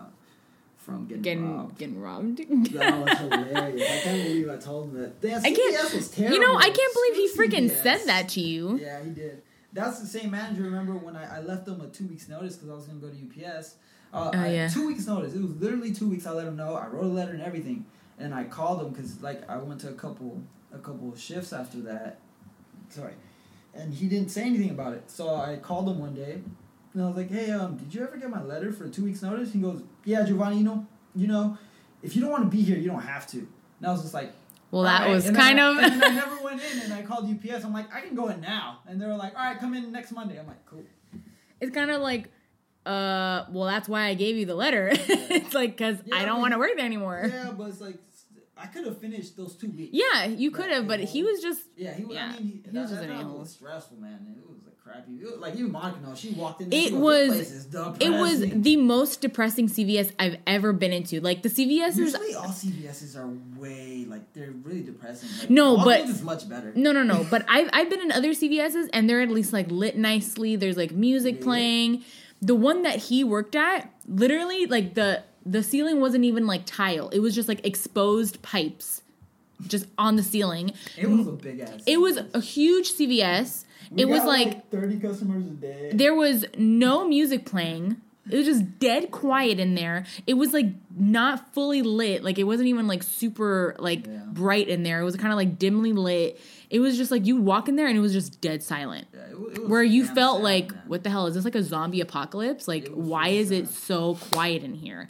from getting, Getting robbed. getting robbed. That was *laughs* hilarious. I can't believe I told him that. Damn, I can't- was terrible. you know, I can't believe he freaking CVS. said that to you. Yeah, he did. That's the same manager. Remember when I, I left him a two weeks notice because I was gonna go to UPS. Uh, Oh, I- yeah. Two weeks notice. It was literally two weeks. I let him know. I wrote a letter and everything, and I called him because like I went to a couple a couple of shifts after that. Sorry, and he didn't say anything about it. So I called him one day, and I was like, "Hey, um, did you ever get my letter for two weeks notice?" He goes, "Yeah, Giovanni. You know, you know, if you don't want to be here, you don't have to." And I was just like. Well, that Alright, was and kind I- of. And I *laughs* never went in, and I called UPS. I'm like, I can go in now, and they were like, all right, come in next Monday. I'm like, cool. it's kind of like, uh, well, that's why I gave you the letter. *laughs* it's like because Yeah, I don't want to work there anymore. Yeah, but it's like I could have finished those two weeks. Yeah, you could have, but he was just Yeah, he was. Yeah, I mean, he, he was just that an a-hole. was stressful, man. It was crappy. It was, like even Monica knows. She walked in. It was- This place is It was the most depressing CVS I've ever been into. Like the CVS is Usually, all CVSs are way like they're really depressing. Like, No, but- is much better. no, no, no. But I've I've been in other CVSs and they're at least like lit nicely. There's like music Really? playing. The one that he worked at, literally, like the the ceiling wasn't even like tile. It was just like exposed pipes, just on the ceiling. It was a big ass. It was a huge CVS. We it was got, like thirty customers a day. there was no music playing. It was just dead quiet in there. It was like not fully lit. Like it wasn't even like super like Yeah. bright in there. It was kind of like dimly lit. It was just like you walk in there and it was just dead silent. Yeah, it, it was Where you felt sad, like, man. what the hell is this like a zombie apocalypse? Like why really is it so quiet in here?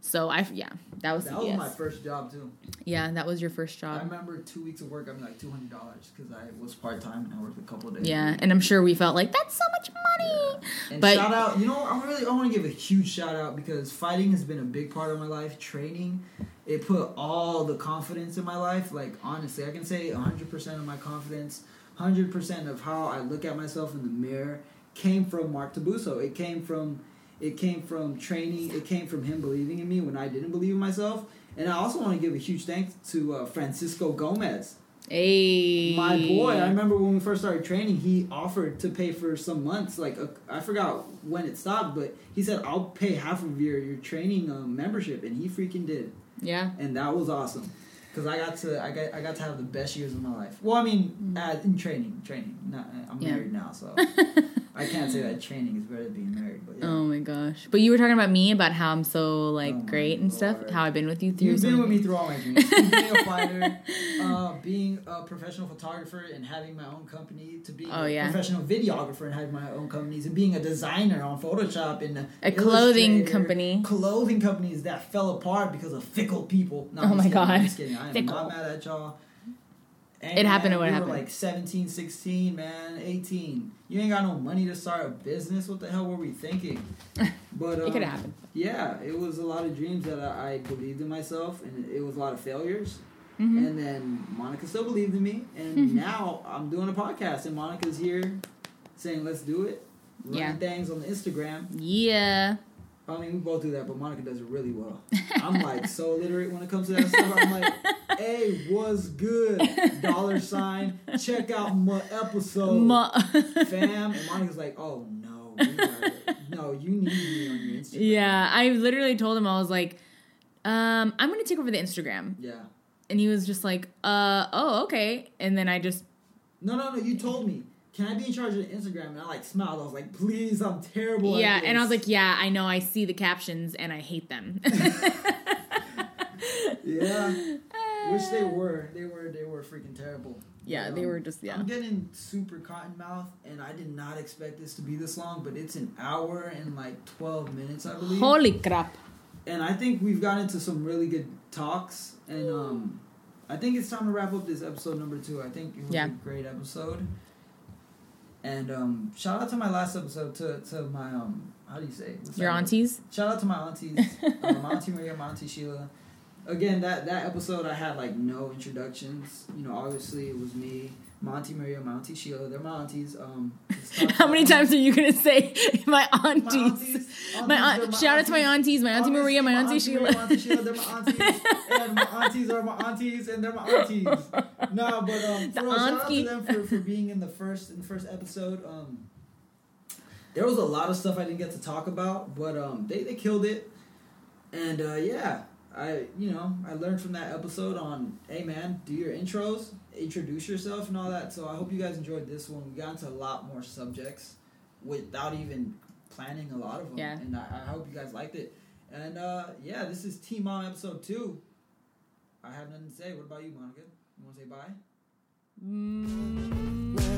So I yeah, that was That was my first job too. Yeah, that was your first job. I remember two weeks of work. I'm like two hundred dollars because I was part time and I worked a couple of days. Yeah, and I'm sure we felt like that's so much money. And But- shout out, you know, I really I want to give a huge shout out because fighting has been a big part of my life. Training, it put all the confidence in my life. Like honestly, I can say hundred percent of my confidence, hundred percent of how I look at myself in the mirror came from Mark Tabuso. It came from, it came from training. It came from him believing in me when I didn't believe in myself. And I also want to give a huge thanks to uh, Francisco Gomez. Hey, My boy, I remember when we first started training, he offered to pay for some months. Like uh, I forgot when it stopped, but he said, "I'll pay half of your your training um, membership," and he freaking did, Yeah, and that was awesome. Because I got to I got I got to have the best years of my life. Well, I mean, uh, in training, training. Not, I'm. Yeah. married now, so *laughs* I can't say that training is better than being married, but yeah. Oh my gosh! But you were talking about me about how I'm so like Oh great and stuff. How I've been with you through. You've been with me through all my dreams. *laughs* being a fighter, uh, being a professional photographer and having my own company, to being Oh, a yeah. professional videographer and having my own companies, and being a designer on Photoshop and A clothing company. Clothing companies that fell apart because of fickle people. No, Oh I'm my kidding, God. I'm just kidding. I am Fickle. not mad at y'all. And It happened man, when it happened. Like 17, 16, man, 18. You ain't got no money to start a business. What the hell were we thinking? *laughs* But It um, could have happened. yeah, it was a lot of dreams that I, I believed in myself, and it was a lot of failures. Mhm. And then Monica still believed in me, and now I'm doing a podcast, and Monica's here saying, "Let's do it." Running Yeah. things on the Instagram. Yeah. I mean, we both do that, but Monica does it really well. I'm like so illiterate when it comes to that stuff. I'm like, *laughs* "Hey, what's good?" Dollar sign. Check out my episode, Ma- *laughs* fam. And Monica's like, "Oh no, no, you need me on your Instagram." yeah. I literally told him I was like, um, I'm gonna take over the Instagram, Yeah. and he was just like, uh, oh, okay. And then I just No, no, no. You told me. Can I be in charge of Instagram? And I like smiled. I was like, please, I'm terrible. at yeah, and I was like, yeah, I know. I see the captions and I hate them. *laughs* *laughs* yeah. Which they were. They were. They were freaking terrible. Yeah, But, they um, were just yeah. I'm getting super cotton mouth, and I did not expect this to be this long, but it's an hour and like 12 minutes, I believe. Holy crap! and I think we've gotten into some really good talks, and um, I think it's time to wrap up this episode number two. I think it was Yeah. a great episode. And um, shout out to my last episode to to my um, how do you say What's Your word? aunties. Shout out to my aunties, *laughs* my auntie Maria, my auntie Sheila. Again, that that episode I had like no introductions. You know, obviously it was me, my auntie Maria, my auntie Sheila. They're my aunties. Um, *laughs* How many times are you gonna say *laughs* my My aunties? aunties. My aunties, aunt, they're shout out to my aunties, my auntie Maria, my auntie Obviously, Sheila. My auntie Sheila, they're my *laughs* aunties, and my aunties are my aunties, and they're my aunties. No, but um, for real, shout out to them for, for being in the first in the first episode. Um, there was a lot of stuff I didn't get to talk about, but um, they they killed it, and uh, yeah, I you know I learned from that episode on hey man, do your intros, introduce yourself, and all that. So I hope you guys enjoyed this one. We got into a lot more subjects without even planning a lot of them, Yeah. and I, I hope you guys liked it. And uh, yeah, this is Team Mom episode two. I have nothing to say. What about you, Monica? You want to say bye? Mm,